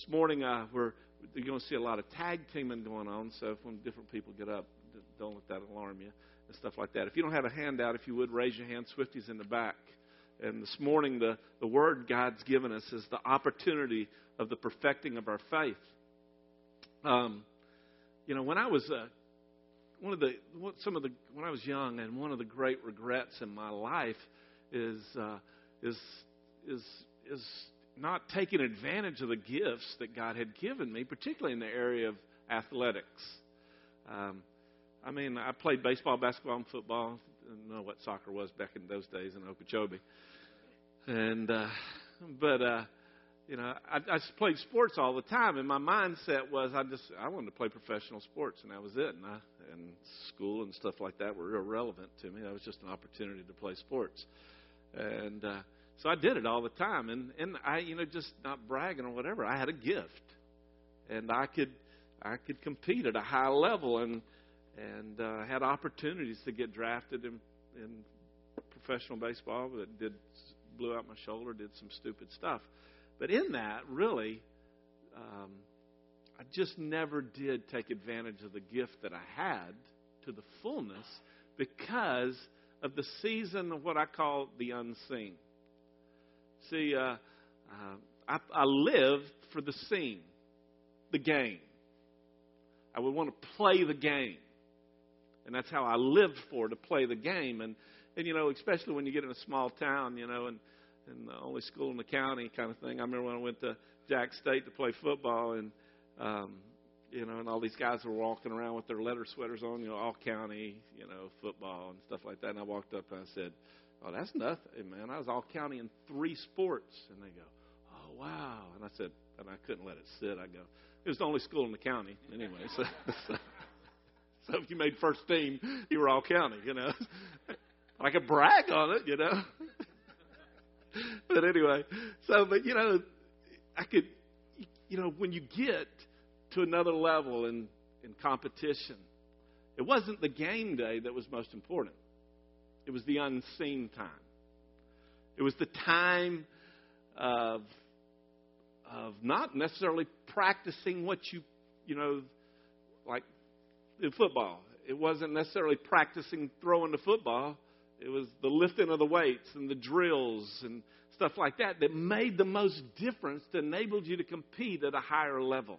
this morning uh, we're you're going to see a lot of tag teaming going on. So when different people get up, don't let that alarm you and stuff like that. If you don't have a handout, if you would raise your hand, Swifty's in the back. And this morning, the, the word God's given us is the opportunity of the perfecting of our faith. Um, you know, when I was uh, one of the some of the when I was young, and one of the great regrets in my life is uh, is is is not taking advantage of the gifts that God had given me, particularly in the area of athletics. Um, I mean, I played baseball, basketball, and football. I don't know what soccer was back in those days in Okeechobee. And uh, but uh, you know, I, I played sports all the time, and my mindset was I just I wanted to play professional sports, and that was it. And I, and school and stuff like that were irrelevant to me. That was just an opportunity to play sports, and uh, so I did it all the time. And and I, you know, just not bragging or whatever. I had a gift, and I could I could compete at a high level, and and uh, had opportunities to get drafted in in professional baseball, but did blew out my shoulder, did some stupid stuff. But in that, really, um, I just never did take advantage of the gift that I had to the fullness because of the season of what I call the unseen. See, uh, uh, I, I lived for the scene, the game. I would want to play the game. And that's how I lived for, to play the game. And, and you know, especially when you get in a small town, you know, and and the only school in the county kind of thing. I remember when I went to Jack State to play football, and um, you know, and all these guys were walking around with their letter sweaters on, you know, all county, you know, football and stuff like that. And I walked up and I said, "Oh, that's nothing, man. I was all county in three sports." And they go, "Oh, wow!" And I said, and I couldn't let it sit. I go, "It was the only school in the county, anyway." So, so, so if you made first team, you were all county, you know. I could brag on it, you know. but anyway, so but you know, I could, you know, when you get to another level in in competition, it wasn't the game day that was most important. It was the unseen time. It was the time of of not necessarily practicing what you you know like in football. It wasn't necessarily practicing throwing the football. It was the lifting of the weights and the drills and stuff like that that made the most difference that enabled you to compete at a higher level.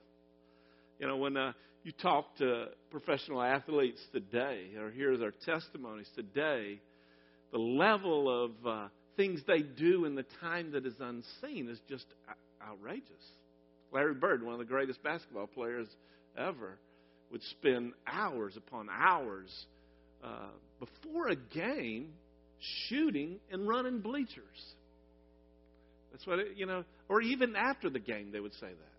You know, when uh, you talk to professional athletes today or hear their testimonies today, the level of uh, things they do in the time that is unseen is just outrageous. Larry Bird, one of the greatest basketball players ever, would spend hours upon hours uh, before a game shooting and running bleachers. That's what, it, you know, or even after the game, they would say that.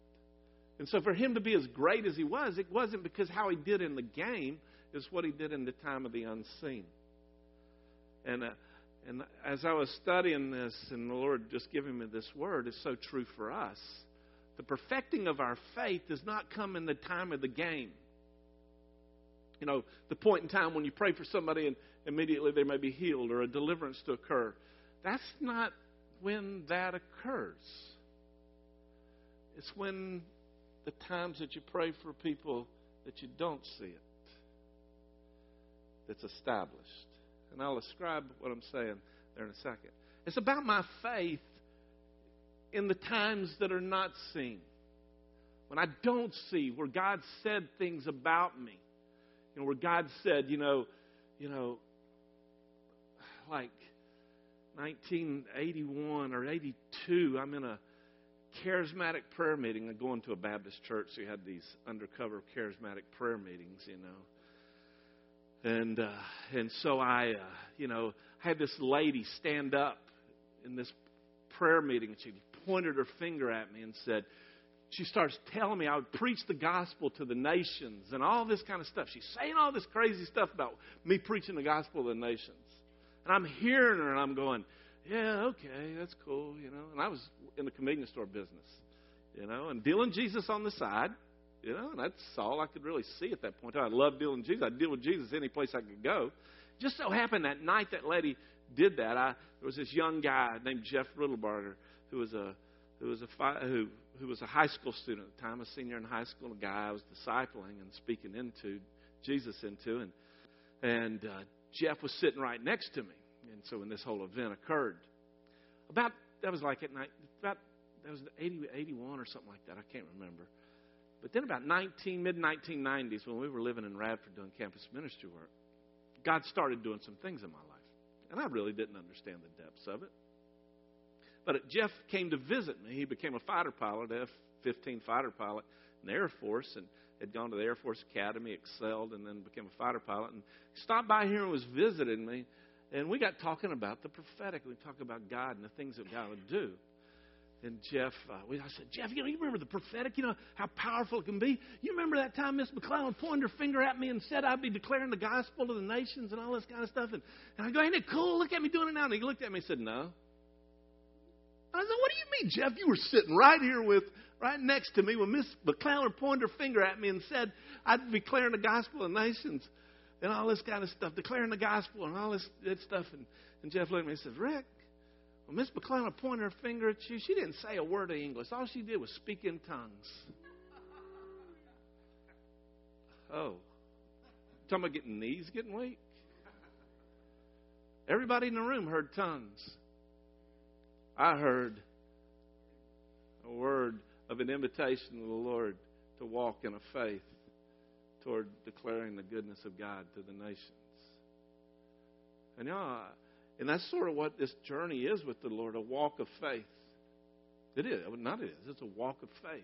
And so for him to be as great as he was, it wasn't because how he did in the game, it's what he did in the time of the unseen. And, uh, and as I was studying this, and the Lord just giving me this word, is so true for us. The perfecting of our faith does not come in the time of the game you know, the point in time when you pray for somebody and immediately they may be healed or a deliverance to occur. That's not when that occurs. It's when the times that you pray for people that you don't see it that's established. And I'll describe what I'm saying there in a second. It's about my faith in the times that are not seen. When I don't see, where God said things about me you know, where God said, you know, you know, like 1981 or 82, I'm in a charismatic prayer meeting. I'm going to a Baptist church, so you had these undercover charismatic prayer meetings, you know. And uh, and so I, uh, you know, had this lady stand up in this prayer meeting, and she pointed her finger at me and said, she starts telling me I would preach the gospel to the nations and all this kind of stuff. She's saying all this crazy stuff about me preaching the gospel to the nations. And I'm hearing her and I'm going, yeah, okay, that's cool, you know. And I was in the convenience store business, you know, and dealing Jesus on the side, you know, and that's all I could really see at that point. I loved dealing with Jesus. I'd deal with Jesus any place I could go. Just so happened that night that lady did that, I, there was this young guy named Jeff Riddlebarger who was a who was a fi- who who was a high school student at the time, a senior in high school, a guy I was discipling and speaking into Jesus into, and and uh, Jeff was sitting right next to me, and so when this whole event occurred, about that was like at night, about that was 80, 81 or something like that. I can't remember. But then about 19, mid 1990s, when we were living in Radford doing campus ministry work, God started doing some things in my life. And I really didn't understand the depths of it. But Jeff came to visit me. He became a fighter pilot, F 15 fighter pilot in the Air Force, and had gone to the Air Force Academy, excelled, and then became a fighter pilot. And stopped by here and was visiting me. And we got talking about the prophetic. We talked about God and the things that God would do. And Jeff, uh, we, I said, Jeff, you know, you remember the prophetic? You know how powerful it can be. You remember that time Miss McClellan pointed her finger at me and said I'd be declaring the gospel to the nations and all this kind of stuff. And, and I go, ain't it cool? Look at me doing it now. And he looked at me and said, No. I said, What do you mean, Jeff? You were sitting right here with, right next to me when Miss McClellan pointed her finger at me and said I'd be declaring the gospel to the nations and all this kind of stuff, declaring the gospel and all this, this stuff. And, and Jeff looked at me and said, Rick, when Miss McClellan pointed her finger at you, she didn't say a word of English. All she did was speak in tongues. Oh. Talking about getting knees getting weak? Everybody in the room heard tongues. I heard a word of an invitation of the Lord to walk in a faith toward declaring the goodness of God to the nations. And you know, and that's sort of what this journey is with the Lord a walk of faith. It is. Not it is. It's a walk of faith.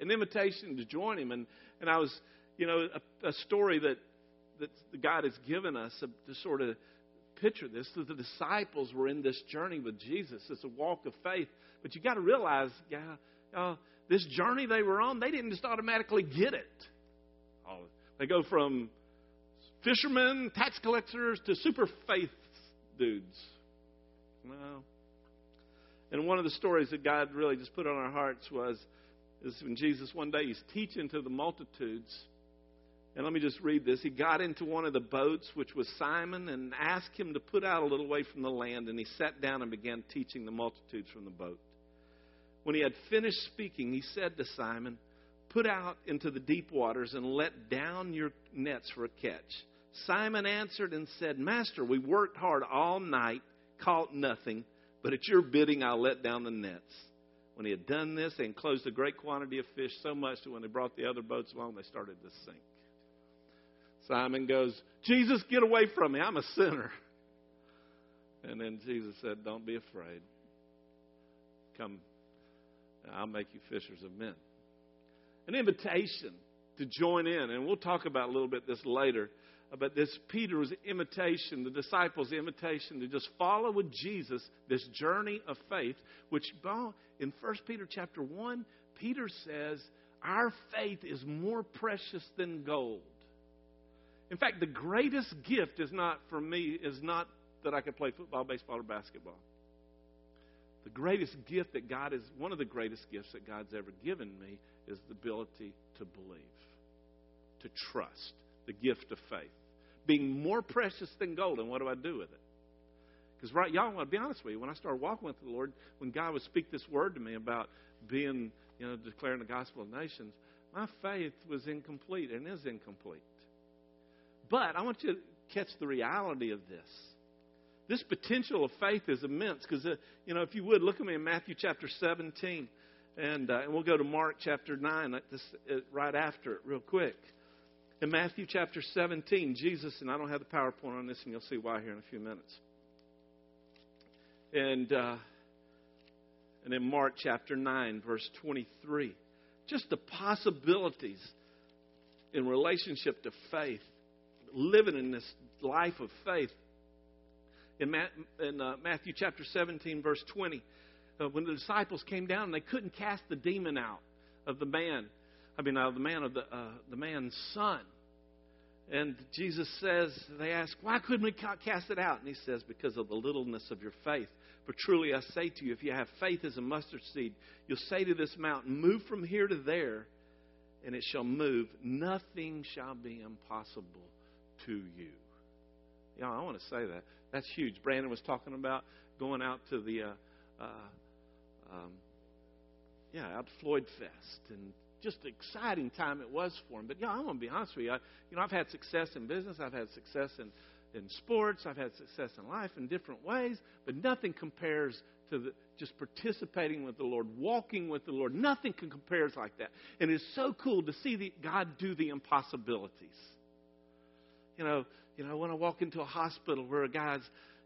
An invitation to join Him. And, and I was, you know, a, a story that, that God has given us to sort of picture this. So the disciples were in this journey with Jesus. It's a walk of faith. But you got to realize, yeah, uh, this journey they were on, they didn't just automatically get it. Oh, they go from fishermen, tax collectors, to super faith dudes. No. And one of the stories that God really just put on our hearts was is when Jesus one day he's teaching to the multitudes. And let me just read this. He got into one of the boats, which was Simon, and asked him to put out a little way from the land. And he sat down and began teaching the multitudes from the boat. When he had finished speaking, he said to Simon, Put out into the deep waters and let down your nets for a catch. Simon answered and said, Master, we worked hard all night, caught nothing, but at your bidding I'll let down the nets. When he had done this, they enclosed a great quantity of fish, so much that when they brought the other boats along, they started to sink. Simon goes, Jesus, get away from me. I'm a sinner. And then Jesus said, Don't be afraid. Come, I'll make you fishers of men. An invitation to join in, and we'll talk about a little bit this later but this Peter's imitation, the disciples' imitation to just follow with Jesus this journey of faith, which in 1 Peter chapter 1, Peter says, Our faith is more precious than gold. In fact, the greatest gift is not for me, is not that I can play football, baseball, or basketball. The greatest gift that God is, one of the greatest gifts that God's ever given me is the ability to believe, to trust the gift of faith. Being more precious than gold. And what do I do with it? Because, right, y'all, to be honest with you. When I started walking with the Lord, when God would speak this word to me about being, you know, declaring the gospel of nations, my faith was incomplete and is incomplete. But I want you to catch the reality of this. This potential of faith is immense because, uh, you know, if you would, look at me in Matthew chapter 17, and, uh, and we'll go to Mark chapter 9 like this, uh, right after it, real quick. In Matthew chapter 17, Jesus, and I don't have the PowerPoint on this, and you'll see why here in a few minutes. And, uh, and in Mark chapter 9, verse 23, just the possibilities in relationship to faith, living in this life of faith. In, in uh, Matthew chapter 17, verse 20, uh, when the disciples came down they couldn't cast the demon out of the man, I mean, uh, the man of the uh, the man's son. And Jesus says, they ask, why couldn't we cast it out? And he says, because of the littleness of your faith. For truly I say to you, if you have faith as a mustard seed, you'll say to this mountain, move from here to there, and it shall move. Nothing shall be impossible to you. Yeah, I want to say that. That's huge. Brandon was talking about going out to the uh, uh, um, yeah, out to Floyd Fest, and just exciting time it was for him. But yeah, I'm gonna be honest with you. I, you know, I've had success in business. I've had success in in sports. I've had success in life in different ways, but nothing compares to the, just participating with the Lord, walking with the Lord. Nothing can compares like that. And it's so cool to see the, God do the impossibilities. You know, you know, when I walk into a hospital where a guy's,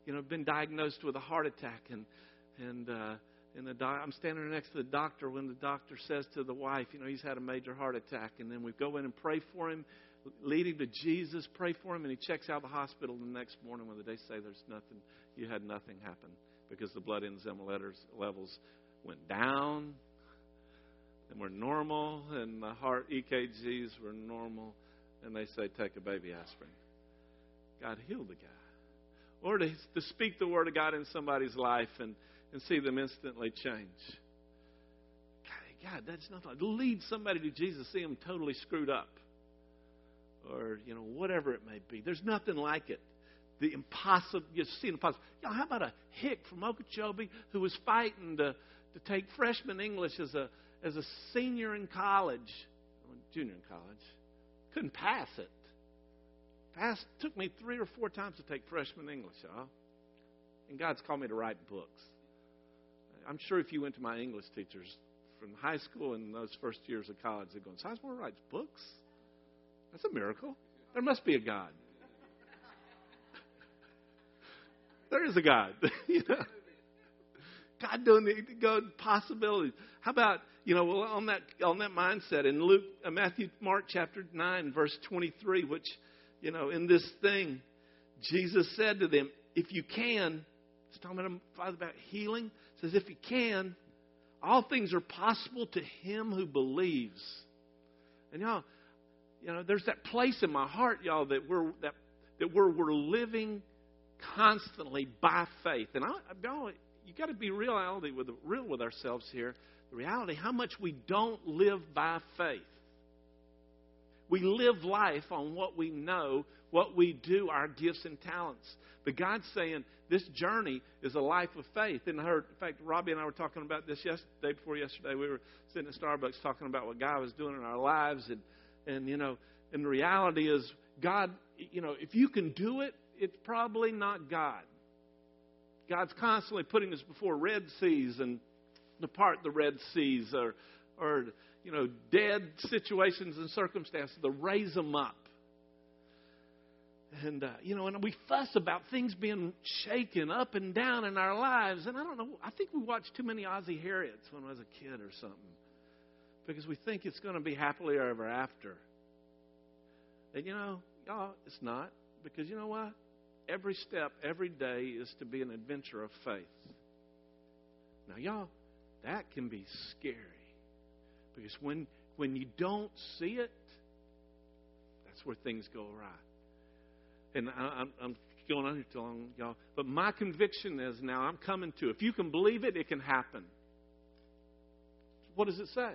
you know, been diagnosed with a heart attack, and and uh, and the doc, I'm standing next to the doctor when the doctor says to the wife, you know, he's had a major heart attack, and then we go in and pray for him, lead him to Jesus, pray for him, and he checks out the hospital the next morning when they say there's nothing, you had nothing happen because the blood enzyme levels went down and were normal, and the heart EKGs were normal, and they say take a baby aspirin. God healed the guy. Or to, to speak the word of God in somebody's life and, and see them instantly change. God, that's nothing. Like, lead somebody to Jesus, see them totally screwed up. Or, you know, whatever it may be. There's nothing like it the impossible. You see the impossible. You know, how about a hick from Okeechobee who was fighting to, to take freshman English as a as a senior in college, junior in college, couldn't pass it. Passed took me three or four times to take freshman English, y'all. And God's called me to write books. I'm sure if you went to my English teachers from high school and those first years of college, they're going, Sizemore writes books? That's a miracle. There must be a God. There is a God. you know? God doing the God possibilities. How about you know well, on that on that mindset in Luke, uh, Matthew, Mark chapter nine, verse twenty three, which you know in this thing, Jesus said to them, "If you can," it's talking about, about healing. Says, "If you can, all things are possible to him who believes." And y'all, you know, there's that place in my heart, y'all, that we're that that we're we're living constantly by faith. And I, I you got to be reality with real with ourselves here. The reality, how much we don't live by faith. We live life on what we know, what we do, our gifts and talents. But God's saying this journey is a life of faith. And I heard, in fact, Robbie and I were talking about this yesterday before yesterday. We were sitting at Starbucks talking about what God was doing in our lives, and and you know, and the reality is God. You know, if you can do it, it's probably not God. God's constantly putting us before Red Seas and depart the Red Seas or, or you know, dead situations and circumstances to raise them up. And, uh, you know, and we fuss about things being shaken up and down in our lives. And I don't know, I think we watched too many Ozzie Harriets when I was a kid or something because we think it's going to be happily ever after. And, you know, y'all, it's not. Because you know what? every step, every day is to be an adventure of faith. Now, y'all, that can be scary. Because when, when you don't see it, that's where things go awry. And I, am I'm going on here too long, y'all. But my conviction is now I'm coming to. If you can believe it, it can happen. What does it say?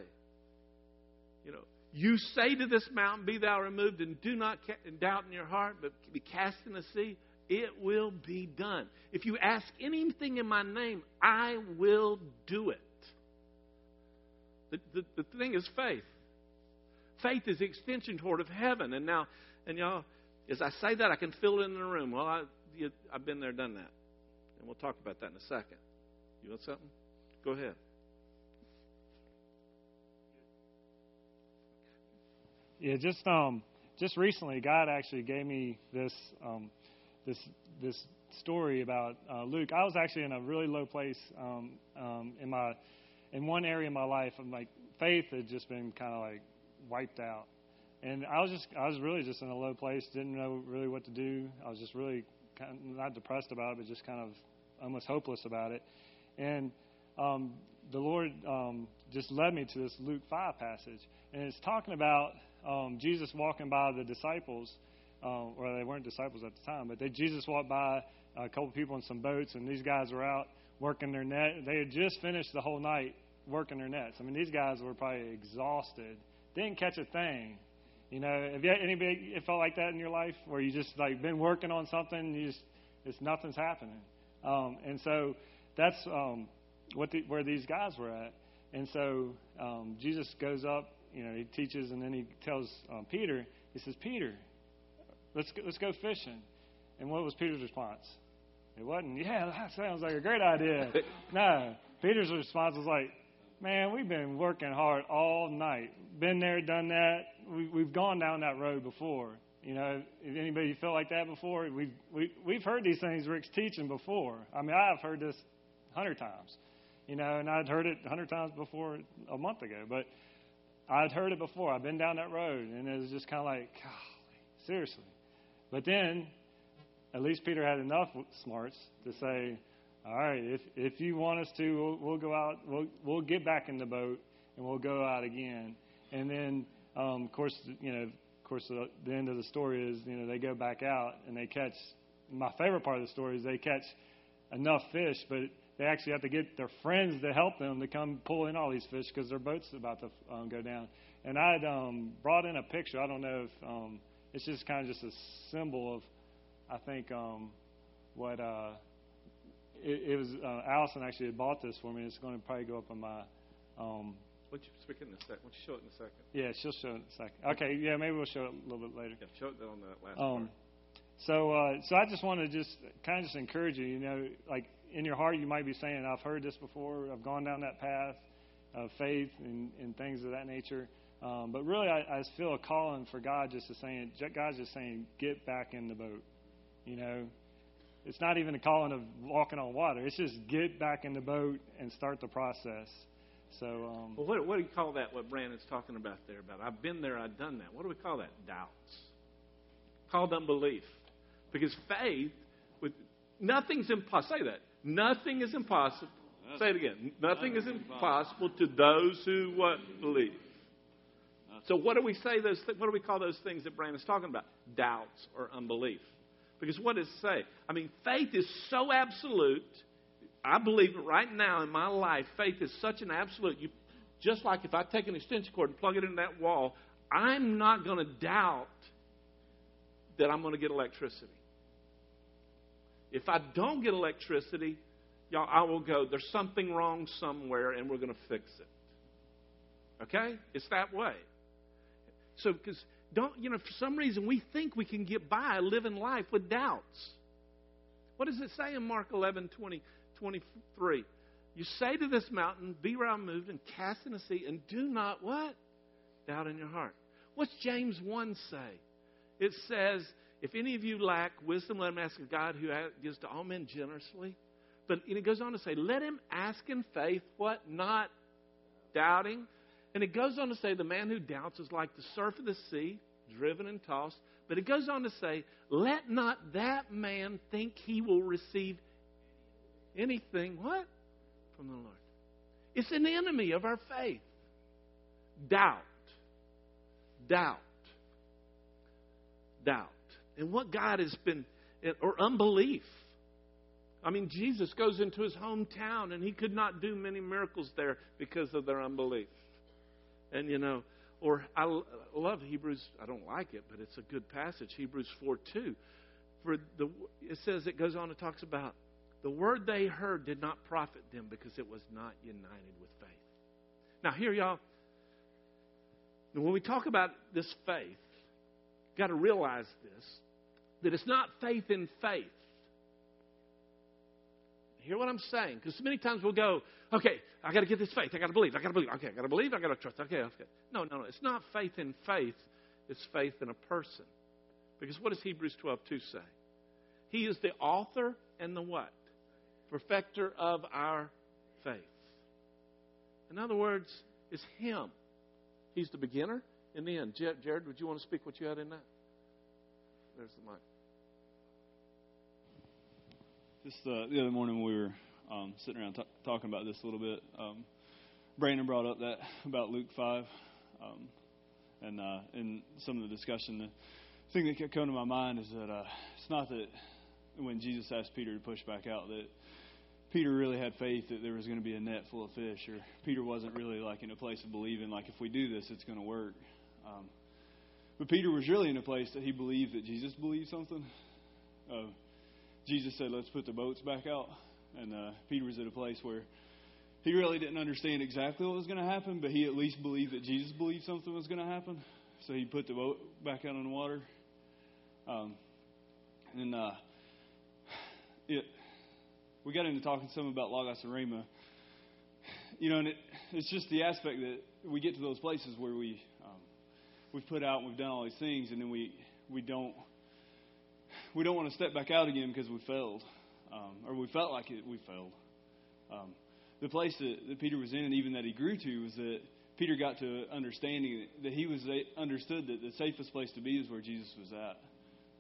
You know, you say to this mountain, Be thou removed, and do not doubt in your heart, but be cast in the sea it will be done. If you ask anything in my name, I will do it. The, the, the thing is faith. Faith is the extension toward of heaven. And now, and y'all, as I say that, I can feel it in the room. Well, I, you, I've been there, done that. And we'll talk about that in a second. You want something? Go ahead. Yeah, just um, just recently, God actually gave me this um, this this story about uh, Luke. I was actually in a really low place um, um, in my in one area of my life. I'm like faith had just been kind of like wiped out, and I was just I was really just in a low place. Didn't know really what to do. I was just really kind of not depressed about it, but just kind of almost hopeless about it. And um, the Lord um, just led me to this Luke five passage, and it's talking about um, Jesus walking by the disciples uh, or they weren't disciples at the time, but they, Jesus walked by a couple people in some boats, and these guys were out working their net. They had just finished the whole night working their nets. I mean, these guys were probably exhausted, didn't catch a thing. You know, have you anybody it felt like that in your life where you just like been working on something, and you just it's nothing's happening. Um, and so that's um, what the, where these guys were at. And so um, Jesus goes up, you know, he teaches, and then he tells um, Peter, he says, Peter, let's go, let's go fishing. And what was Peter's response? It wasn't, yeah, that sounds like a great idea. no, Peter's response was like, man, we've been working hard all night. Been there, done that. We, we've gone down that road before. You know, if anybody felt like that before? We've we, we've heard these things Rick's teaching before. I mean, I've heard this a hundred times. You know, and I'd heard it a hundred times before a month ago. But I'd heard it before. I've been down that road, and it was just kind of like, golly, seriously. But then, at least Peter had enough smarts to say, all right, if if you want us to, we'll, we'll go out. We'll we'll get back in the boat and we'll go out again. And then, um, of course, you know, of course, the, the end of the story is, you know, they go back out and they catch. My favorite part of the story is they catch enough fish, but they actually have to get their friends to help them to come pull in all these fish because their boat's about to um, go down. And I'd um, brought in a picture. I don't know if um, it's just kind of just a symbol of, I think, um, what. Uh, it, it was uh, Allison actually had bought this for me. It's going to probably go up on my. Um, Why don't you speak in a second? Why don't you show it in a second? yeah, she'll show it in a second. Okay, yeah, maybe we'll show it a little bit later. Yeah, show it on that last Um, so, uh, so I just want to just kind of just encourage you. You know, like in your heart, you might be saying, "I've heard this before. I've gone down that path of faith and, and things of that nature." Um, but really, I, I just feel a calling for God just to saying, God's just saying, "Get back in the boat." You know, it's not even a calling of walking on water. It's just get back in the boat and start the process. So, um, Well, what, what do you call that? What Brandon's talking about there? About I've been there, I've done that. What do we call that? Doubts. Called unbelief, because faith with nothing's impossible. Say that. Nothing is impossible. Say it again. Nothing is impossible to those who what believe. So what do we say those? Th- what do we call those things that Brandon's talking about? Doubts or unbelief. Because what does it say? I mean, faith is so absolute. I believe it right now in my life. Faith is such an absolute. You, just like if I take an extension cord and plug it in that wall, I'm not going to doubt that I'm going to get electricity. If I don't get electricity, y'all, I will go, there's something wrong somewhere and we're going to fix it. Okay? It's that way. So, because don't, you know, for some reason we think we can get by living life with doubts. What does it say in Mark 11, 20, 23? You say to this mountain, Be removed and cast in the sea, and do not what? Doubt in your heart. What's James 1 say? It says, If any of you lack wisdom, let him ask of God who gives to all men generously. But it goes on to say, Let him ask in faith, what? Not doubting. And it goes on to say, The man who doubts is like the surf of the sea, driven and tossed. But it goes on to say, Let not that man think he will receive anything, what? From the Lord. It's an enemy of our faith. Doubt. Doubt. Doubt. And what God has been, or unbelief. I mean, Jesus goes into his hometown and he could not do many miracles there because of their unbelief. And, you know, or I love Hebrews. I don't like it, but it's a good passage. Hebrews 4 2. For the, it says, it goes on and talks about the word they heard did not profit them because it was not united with faith. Now, here, y'all, when we talk about this faith, you've got to realize this that it's not faith in faith. Hear what I'm saying? Because many times we'll go, okay, I got to get this faith. I got to believe. I got to believe. Okay, I got to believe. I got to trust. Okay, okay. No, no, no. It's not faith in faith. It's faith in a person. Because what does Hebrews 12:2 say? He is the author and the what? Perfecter of our faith. In other words, it's Him. He's the beginner and the end. Jared, would you want to speak what you had in that? There's the mic. Just uh, the other morning we were um, sitting around t- talking about this a little bit. Um, Brandon brought up that about Luke five, um, and uh, in some of the discussion, the thing that kept coming to my mind is that uh, it's not that when Jesus asked Peter to push back out that Peter really had faith that there was going to be a net full of fish, or Peter wasn't really like in a place of believing like if we do this, it's going to work. Um, but Peter was really in a place that he believed that Jesus believed something. Jesus said, "Let's put the boats back out," and uh, Peter was at a place where he really didn't understand exactly what was going to happen, but he at least believed that Jesus believed something was going to happen. So he put the boat back out on the water. Um, and uh, it, we got into talking some about Logos and Rhema. You know, and it, it's just the aspect that we get to those places where we um, we've put out and we've done all these things, and then we we don't we don't want to step back out again because we failed, um, or we felt like it, we failed. Um, the place that, that Peter was in, and even that he grew to, was that Peter got to understanding that he was understood that the safest place to be is where Jesus was at.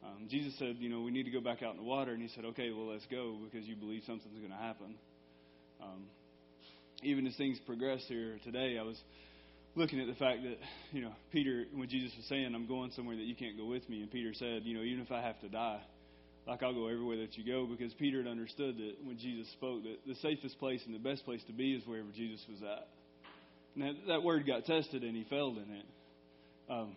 Um, Jesus said, you know, we need to go back out in the water, and he said, okay, well, let's go because you believe something's going to happen. Um, even as things progress here today, I was looking at the fact that, you know, Peter, when Jesus was saying, I'm going somewhere that you can't go with me, and Peter said, you know, even if I have to die, like I'll go everywhere that you go, because Peter had understood that when Jesus spoke, that the safest place and the best place to be is wherever Jesus was at. Now that, word got tested, and he failed in it. Um,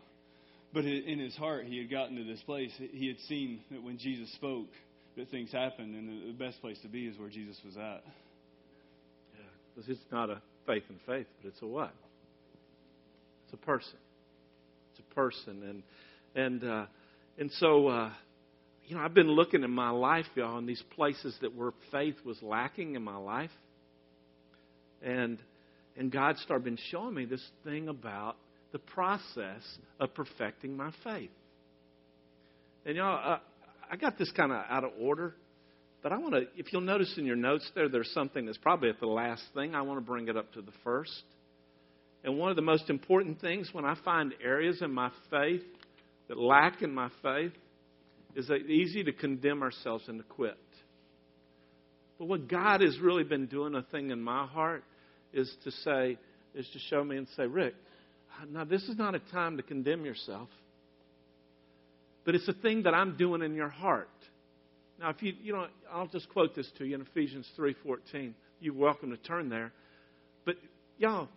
but in his heart, he had gotten to this place. He had seen that when Jesus spoke, that things happened, and the best place to be is where Jesus was at. Yeah, because it's not a faith in faith, but it's a what? It's a person. It's a person, and and uh, and so uh, you know I've been looking in my life, y'all, in these places that where faith was lacking in my life, and and God started been showing me this thing about the process of perfecting my faith. And y'all, I got this kind of out of order, but I want to, if you'll notice in your notes there, there's something that's probably at the last thing. I want to bring it up to the first. And one of the most important things when I find areas in my faith that lack in my faith is easy to condemn ourselves and to quit. But what God has really been doing a thing in my heart is to say, is to show me and say, Rick, now, this is not a time to condemn yourself, but it's a thing that I'm doing in your heart. Now, if you, you know, I'll just quote this to you in Ephesians 3.14. You're welcome to turn there. But, y'all,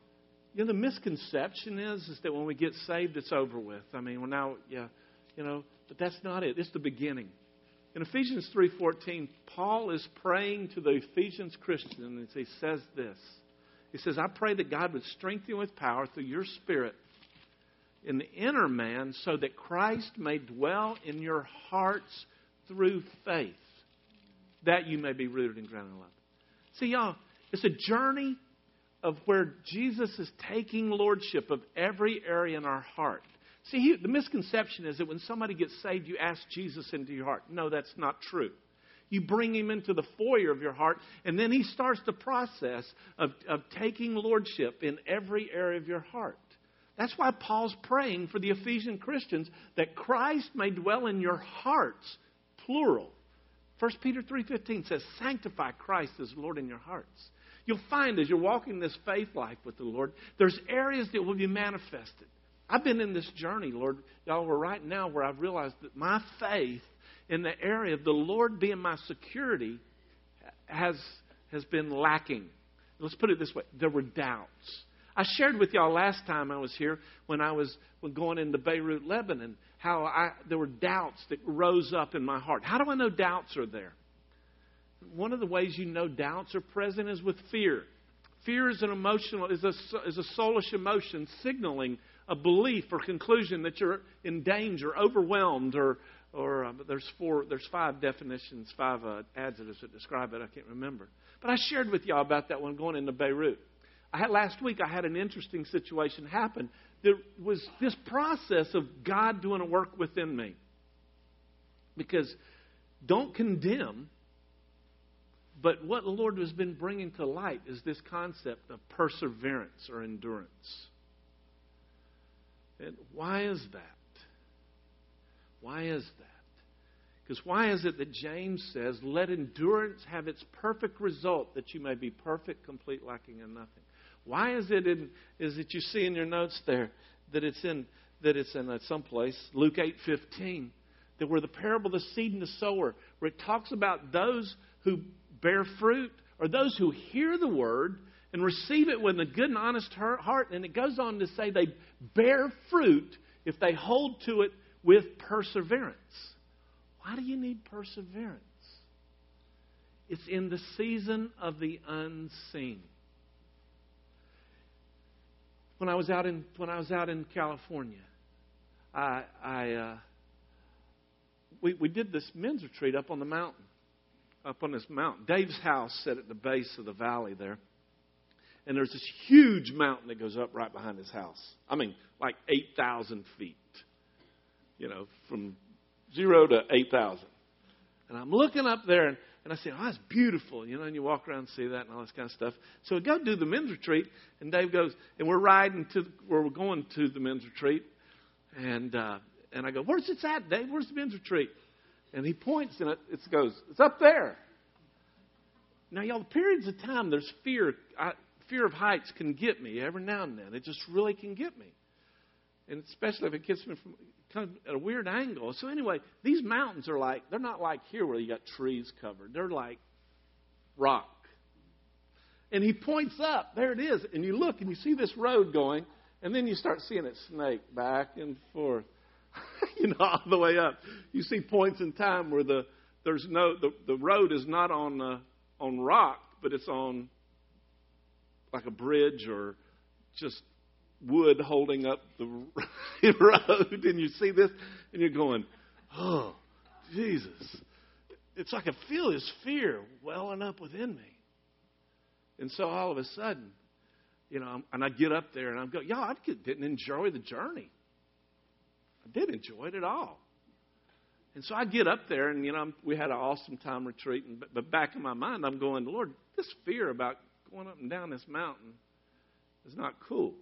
you know, the misconception is, is that when we get saved, it's over with. I mean, well, now, yeah, you know, but that's not it. It's the beginning. In Ephesians 3.14, Paul is praying to the Ephesians Christians, and he says this. He says, I pray that God would strengthen you with power through your Spirit in the inner man so that Christ may dwell in your hearts through faith, that you may be rooted and grounded in love. See, y'all, it's a journey of where Jesus is taking lordship of every area in our heart. See, he, the misconception is that when somebody gets saved, you ask Jesus into your heart. No, that's not true. You bring him into the foyer of your heart, and then he starts the process of, of taking lordship in every area of your heart. That's why Paul's praying for the Ephesian Christians that Christ may dwell in your hearts, plural. 1 Peter 3:15 says, "Sanctify Christ as Lord in your hearts." You'll find as you're walking this faith life with the Lord, there's areas that will be manifested. I've been in this journey, Lord. Y'all, we're right now where I've realized that my faith in the area of the Lord being my security has, has been lacking. Let's put it this way there were doubts. I shared with y'all last time I was here when I was going into Beirut, Lebanon, how I, there were doubts that rose up in my heart. How do I know doubts are there? One of the ways you know doubts are present is with fear. Fear is an emotional, is a, is a soulish emotion signaling a belief or conclusion that you're in danger, overwhelmed, or, or uh, there's four, there's five definitions, five uh, adjectives that describe it. I can't remember. But I shared with y'all about that one going into Beirut. I had last week. I had an interesting situation happen. There was this process of God doing a work within me. Because don't condemn, but what the Lord has been bringing to light is this concept of perseverance or endurance. And why is that? Why is that? Because why is it that James says, Let endurance have its perfect result, that you may be perfect, complete, lacking in nothing? Why is it in, is it you see in your notes there that it's in that it's in uh, some place, Luke eight fifteen, that where the parable of the seed and the sower, where it talks about those who bear fruit or those who hear the word and receive it with a good and honest heart, and it goes on to say they bear fruit if they hold to it with perseverance. Why do you need perseverance? It's in the season of the unseen. when I was out in when I was out in California. I I uh, we we did this men's retreat up on the mountain, up on this mountain. Dave's house set at the base of the valley there, and there's this huge mountain that goes up right behind his house. I mean, like eight thousand feet. You know, from zero to eight thousand. And I'm looking up there, and, and I say, "Oh, that's beautiful," you know. And you walk around and see that and all this kind of stuff. So we go do the men's retreat, and Dave goes, and we're riding to where we're going to the men's retreat, and uh, and I go, "Where's it at, Dave? Where's the men's retreat?" And he points, and it, it goes, "It's up there." Now, y'all, the periods of time, there's fear. I, fear of heights can get me every now and then. It just really can get me, and especially if it gets me from kind of at a weird angle. So anyway, these mountains are like they're not like here where you got trees covered. They're like rock. And he points up. There it is. And you look and you see this road going, and then you start seeing it snake back and forth. you know, all the way up. You see points in time where the there's no the, the road is not on uh, on rock, but it's on like a bridge or just wood holding up the road, and you see this, and you're going, "Oh, Jesus!" It's like I feel this fear welling up within me, and so all of a sudden, you know, and I get up there and I'm going, "Y'all, I didn't enjoy the journey. I did enjoy it at all." And so I get up there, and you know, we had an awesome time retreating. But, but back in my mind, I'm going, Lord, this fear about going up and down this mountain is not cool.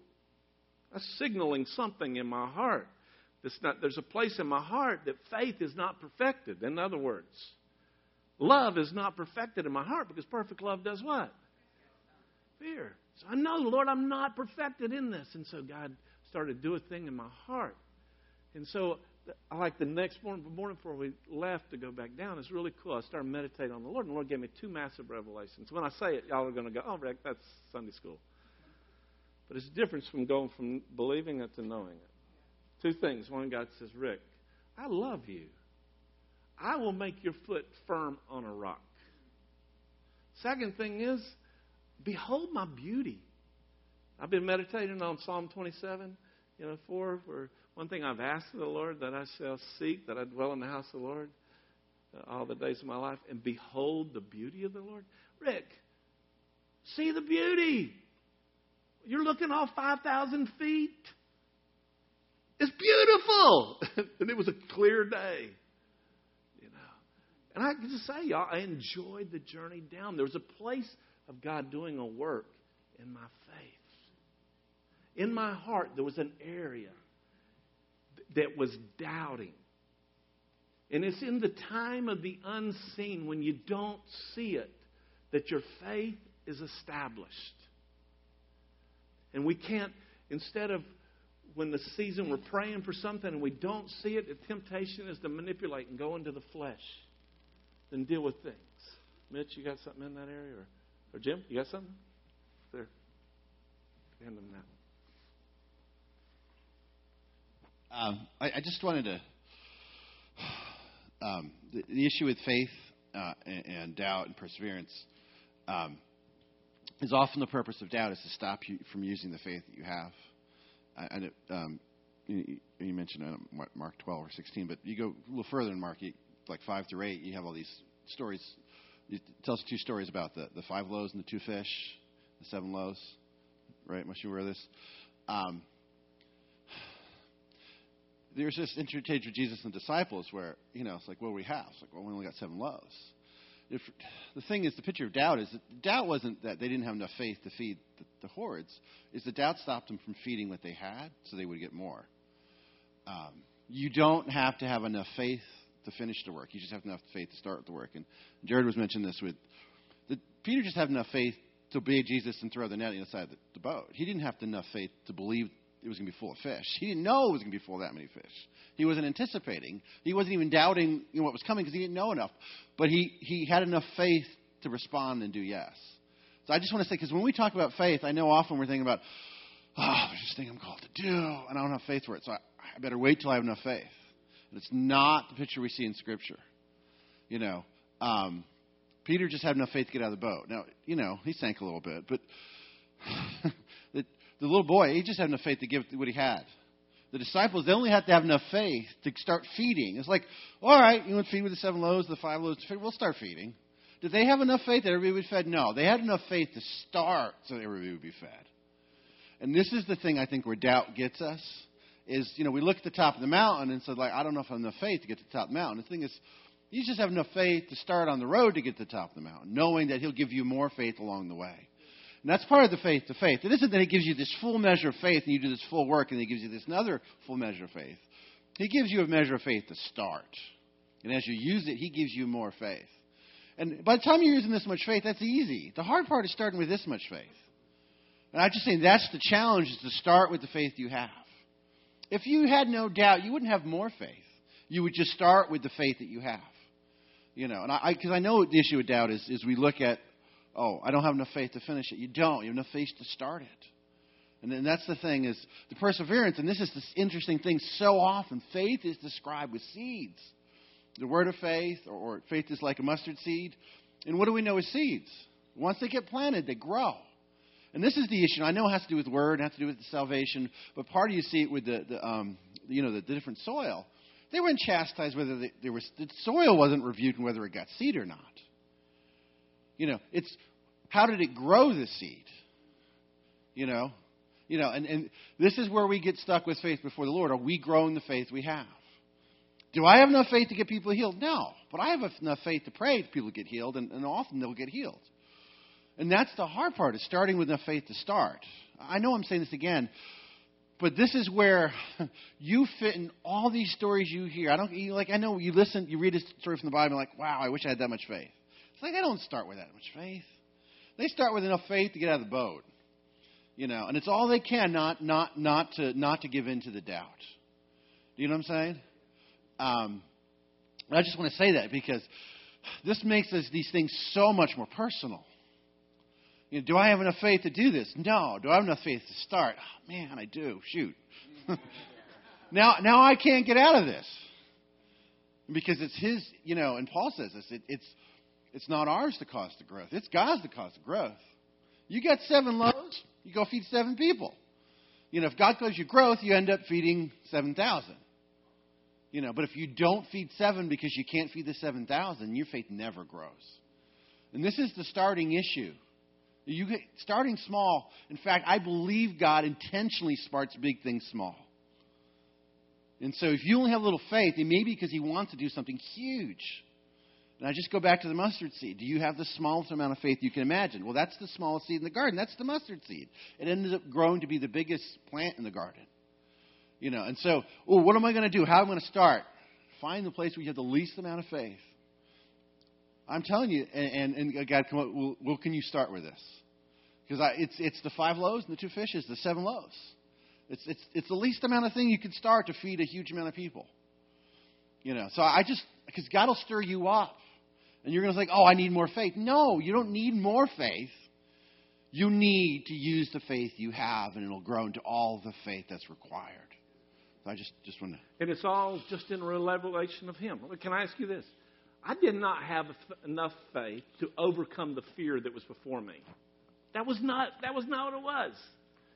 That's signaling something in my heart. Not, there's a place in my heart that faith is not perfected. In other words, love is not perfected in my heart because perfect love does what? Fear. So I know, Lord, I'm not perfected in this. And so God started to do a thing in my heart. And so I like the next morning, morning before we left to go back down. It's really cool. I started meditating on the Lord, and the Lord gave me two massive revelations. When I say it, y'all are going to go, "Oh, Rick, that's Sunday school." But it's a difference from going from believing it to knowing it. Two things. One, God says, Rick, I love you. I will make your foot firm on a rock. Second thing is, behold my beauty. I've been meditating on Psalm 27, you know, four, where one thing I've asked of the Lord that I shall seek, that I dwell in the house of the Lord uh, all the days of my life, and behold the beauty of the Lord. Rick, see the beauty. You're looking off 5,000 feet. It's beautiful. and it was a clear day. You know. And I can just say, y'all, I enjoyed the journey down. There was a place of God doing a work in my faith. In my heart, there was an area that was doubting. And it's in the time of the unseen, when you don't see it, that your faith is established. And we can't, instead of when the season we're praying for something and we don't see it, the temptation is to manipulate and go into the flesh and deal with things. Mitch, you got something in that area? Or, or Jim, you got something? There. Hand them that um, I, I, just wanted to. Um, the, the, issue with faith uh, and, and, doubt and perseverance. Um, is often the purpose of doubt is to stop you from using the faith that you have. And it, um, you, you, mentioned uh, Mark 12 or 16, but you go a little further in Mark, you, like 5 through 8, you have all these stories. It tells two stories about the, the five loaves and the two fish, the seven loaves, right? Must you aware of this? Um, there's this interchange with Jesus and disciples where, you know, it's like, what do we have? It's like, well, we only got seven loaves if, the thing is, the picture of doubt is that doubt wasn't that they didn't have enough faith to feed the, the hordes. Is the doubt stopped them from feeding what they had, so they would get more. Um, you don't have to have enough faith to finish the work. You just have enough faith to start the work. And Jared was mentioning this with the, Peter just had enough faith to obey Jesus and throw the net inside the, the boat. He didn't have enough faith to believe it was going to be full of fish. He didn't know it was going to be full of that many fish. He wasn't anticipating. He wasn't even doubting you know, what was coming because he didn't know enough. But he, he had enough faith to respond and do yes. So I just want to say, because when we talk about faith, I know often we're thinking about, oh, there's this thing I'm called to do, and I don't have faith for it. So I, I better wait till I have enough faith. And it's not the picture we see in Scripture. You know, um, Peter just had enough faith to get out of the boat. Now, you know, he sank a little bit, but the little boy, he just had enough faith to give what he had. The disciples, they only had to have enough faith to start feeding. It's like, all right, you want to feed with the seven loaves, the five loaves, we'll start feeding. Did they have enough faith that everybody would be fed? No. They had enough faith to start so that everybody would be fed. And this is the thing I think where doubt gets us is, you know, we look at the top of the mountain and say, like, I don't know if I have enough faith to get to the top of the mountain. The thing is, you just have enough faith to start on the road to get to the top of the mountain, knowing that He'll give you more faith along the way. And that's part of the faith to faith. It isn't that He gives you this full measure of faith and you do this full work and He gives you this another full measure of faith. He gives you a measure of faith to start. And as you use it, He gives you more faith. And by the time you're using this much faith, that's easy. The hard part is starting with this much faith. And I'm just saying that's the challenge is to start with the faith you have. If you had no doubt, you wouldn't have more faith. You would just start with the faith that you have. You know, and I, because I, I know the issue with doubt is, is we look at oh, I don't have enough faith to finish it. You don't. You have enough faith to start it. And then that's the thing is the perseverance, and this is this interesting thing. So often, faith is described with seeds. The word of faith, or, or faith is like a mustard seed. And what do we know as seeds? Once they get planted, they grow. And this is the issue. I know it has to do with word, it has to do with the salvation, but part of you see it with the, the um, you know, the, the different soil. They weren't chastised whether they, there was the soil wasn't reviewed and whether it got seed or not. You know, it's how did it grow the seed? You know, you know, and, and this is where we get stuck with faith before the Lord. Are we growing the faith we have? Do I have enough faith to get people healed? No. But I have enough faith to pray that people get healed, and, and often they'll get healed. And that's the hard part, is starting with enough faith to start. I know I'm saying this again, but this is where you fit in all these stories you hear. I don't you, like I know you listen, you read a story from the Bible, and like, wow, I wish I had that much faith. Like I don't start with that much faith. They start with enough faith to get out of the boat. You know, and it's all they can not not not to not to give in to the doubt. Do you know what I'm saying? Um, I just want to say that because this makes these things so much more personal. You know, do I have enough faith to do this? No. Do I have enough faith to start? Oh, man, I do. Shoot. now, now I can't get out of this because it's His. You know, and Paul says this. It, it's it's not ours to cause the growth. It's God's to cause the growth. You got seven loaves, you go feed seven people. You know, if God calls you growth, you end up feeding 7,000. You know, but if you don't feed seven because you can't feed the 7,000, your faith never grows. And this is the starting issue. You get, starting small. In fact, I believe God intentionally starts big things small. And so if you only have a little faith, it may be because He wants to do something huge. And I just go back to the mustard seed. Do you have the smallest amount of faith you can imagine? Well, that's the smallest seed in the garden. That's the mustard seed. It ended up growing to be the biggest plant in the garden. You know, and so, oh, what am I going to do? How am I going to start? Find the place where you have the least amount of faith. I'm telling you, and, and, and uh, God, come up, well, well, can you start with this? Because it's it's the five loaves and the two fishes, the seven loaves. It's it's it's the least amount of thing you can start to feed a huge amount of people. You know, so I just because God will stir you up. And you're going to think, oh, I need more faith. No, you don't need more faith. You need to use the faith you have, and it'll grow into all the faith that's required. So I just, just want to. And it's all just in revelation of Him. Can I ask you this? I did not have enough faith to overcome the fear that was before me. That was not, that was not what it was.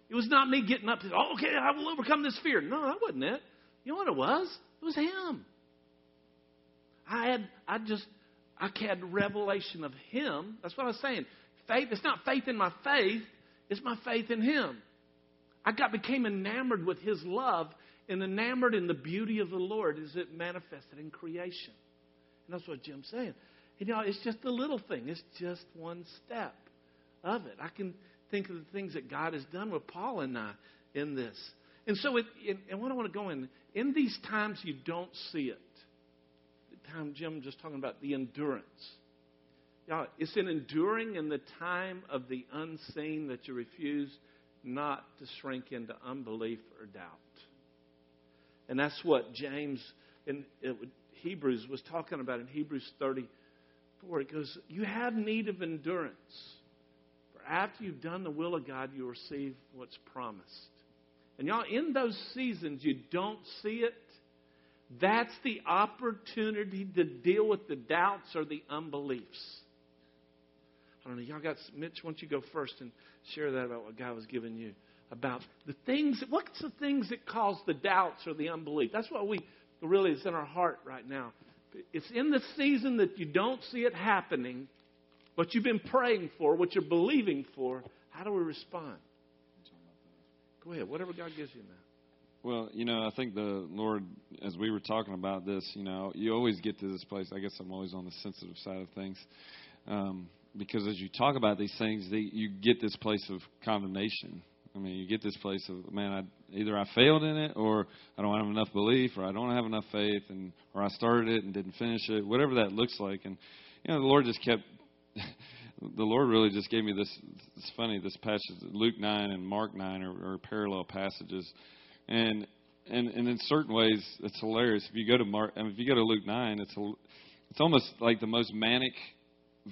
It was not me getting up to, oh, okay, I will overcome this fear. No, that wasn't it. You know what it was? It was Him. I had, I just I had revelation of Him. That's what I was saying. Faith, it's not faith in my faith, it's my faith in Him. I got became enamored with His love and enamored in the beauty of the Lord as it manifested in creation. And that's what Jim's saying. You know, it's just a little thing. It's just one step of it. I can think of the things that God has done with Paul and I in this. And so, it, and what I want to go in, in these times you don't see it time Jim just talking about the endurance. Yeah, it's in enduring in the time of the unseen that you refuse not to shrink into unbelief or doubt. And that's what James in Hebrews was talking about in Hebrews 34. It goes, You have need of endurance. For after you've done the will of God, you receive what's promised. And y'all, in those seasons, you don't see it, that's the opportunity to deal with the doubts or the unbeliefs. I don't know. Y'all got Mitch. Why don't you go first and share that about what God was giving you? about the things. What's the things that cause the doubts or the unbelief? That's what we really is in our heart right now. It's in the season that you don't see it happening, what you've been praying for, what you're believing for. How do we respond? Go ahead, whatever God gives you now. Well, you know, I think the Lord, as we were talking about this, you know, you always get to this place. I guess I'm always on the sensitive side of things. Um, because as you talk about these things, they, you get this place of condemnation. I mean, you get this place of man, I, either I failed in it, or I don't have enough belief, or I don't have enough faith, and or I started it and didn't finish it, whatever that looks like. And you know, the Lord just kept. the Lord really just gave me this. It's funny. This passage, Luke nine and Mark nine, are, are parallel passages, and and and in certain ways, it's hilarious. If you go to Mark, I mean, if you go to Luke nine, it's it's almost like the most manic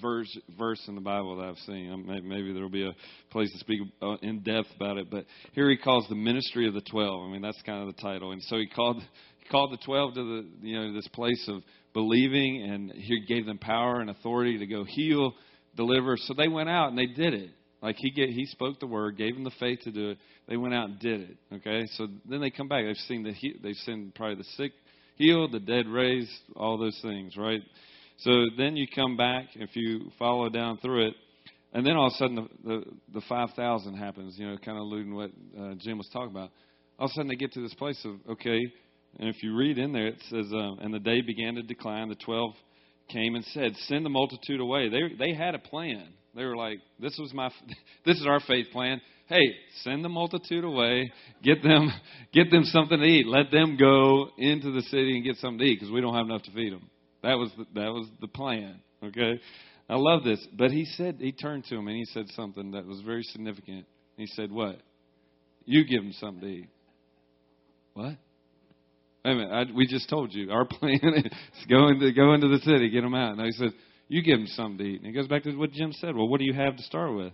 verse verse in the Bible that I've seen. Maybe there'll be a place to speak uh, in depth about it, but here he calls the ministry of the twelve. I mean, that's kind of the title, and so he called he called the twelve to the you know this place of believing, and he gave them power and authority to go heal, deliver. So they went out and they did it. Like he get, he spoke the word, gave them the faith to do it. They went out and did it. Okay, so then they come back. They've seen the they've seen probably the sick healed, the dead raised, all those things, right? So then you come back, if you follow down through it, and then all of a sudden the, the, the 5,000 happens, you know, kind of alluding what uh, Jim was talking about. All of a sudden they get to this place of, okay, and if you read in there, it says, um, and the day began to decline. The 12 came and said, send the multitude away. They, they had a plan. They were like, this was my, this is our faith plan. Hey, send the multitude away. Get them, get them something to eat. Let them go into the city and get something to eat because we don't have enough to feed them. That was the, that was the plan. Okay, I love this. But he said he turned to him and he said something that was very significant. He said, "What? You give him something to eat." What? Wait a minute. I, we just told you our plan is go into go into the city, get them out. And he said, "You give them something to eat." And he goes back to what Jim said. Well, what do you have to start with?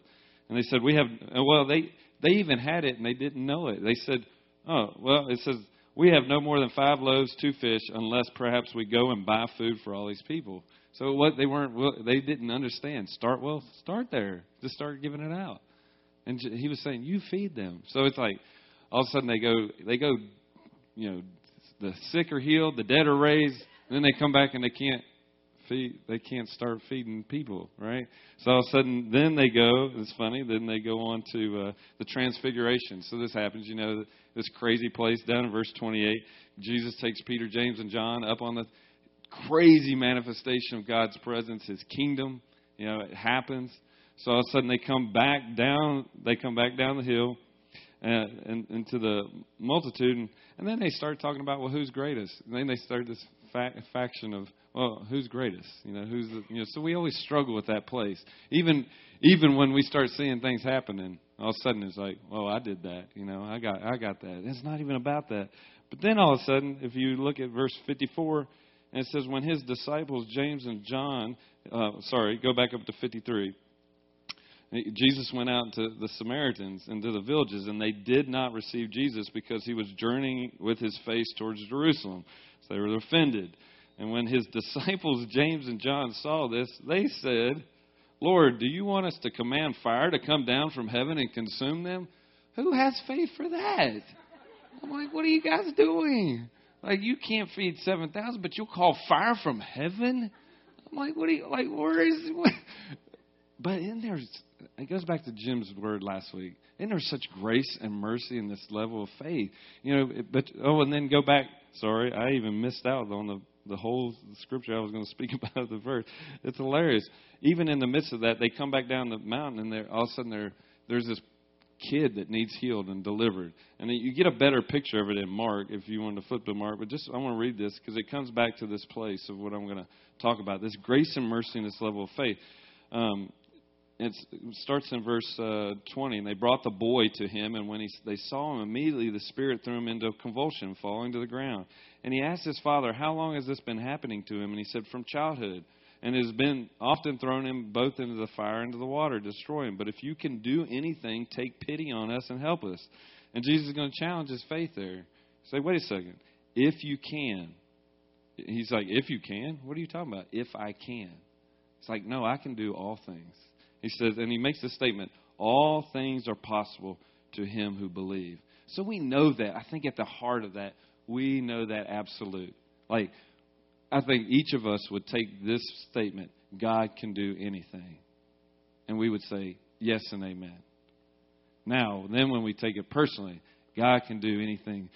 And they said, "We have." Uh, well, they they even had it and they didn't know it. They said, "Oh, well," it says we have no more than five loaves, two fish, unless perhaps we go and buy food for all these people. So what they weren't, they didn't understand. Start well, start there. Just start giving it out. And he was saying, you feed them. So it's like all of a sudden they go, they go, you know, the sick are healed, the dead are raised, and then they come back and they can't feed, they can't start feeding people, right? So all of a sudden, then they go. It's funny. Then they go on to uh, the transfiguration. So this happens, you know, this crazy place down in verse 28. Jesus takes Peter, James, and John up on the crazy manifestation of God's presence, His kingdom. You know, it happens. So all of a sudden they come back down. They come back down the hill. Uh, and, into the multitude, and, and then they start talking about well, who's greatest? And then they start this fa- faction of well, who's greatest? You know, who's the, you know. So we always struggle with that place. Even even when we start seeing things happening, all of a sudden it's like, well, I did that. You know, I got I got that. It's not even about that. But then all of a sudden, if you look at verse 54, and it says, when his disciples James and John, uh, sorry, go back up to 53. Jesus went out to the Samaritans and to the villages, and they did not receive Jesus because he was journeying with his face towards Jerusalem. So they were offended. And when his disciples, James and John, saw this, they said, Lord, do you want us to command fire to come down from heaven and consume them? Who has faith for that? I'm like, what are you guys doing? Like, you can't feed 7,000, but you'll call fire from heaven? I'm like, what are you, like, where is, what? But in there, it goes back to Jim's word last week. And there's such grace and mercy in this level of faith. You know, but, oh, and then go back. Sorry, I even missed out on the the whole scripture I was going to speak about the verse. It's hilarious. Even in the midst of that, they come back down the mountain, and they all of a sudden there, there's this kid that needs healed and delivered. And you get a better picture of it in Mark if you want to flip to Mark. But just I want to read this because it comes back to this place of what I'm going to talk about: this grace and mercy and this level of faith. Um, it starts in verse uh, 20. And they brought the boy to him, and when he, they saw him, immediately the Spirit threw him into a convulsion, falling to the ground. And he asked his father, How long has this been happening to him? And he said, From childhood. And it has been often thrown him both into the fire and into the water, destroy him. But if you can do anything, take pity on us and help us. And Jesus is going to challenge his faith there. Say, wait a second. If you can. He's like, if you can? What are you talking about? If I can. It's like, no, I can do all things. He says, and he makes the statement, all things are possible to him who believe. So we know that. I think at the heart of that, we know that absolute. Like, I think each of us would take this statement God can do anything. And we would say, yes and amen. Now, then when we take it personally, God can do anything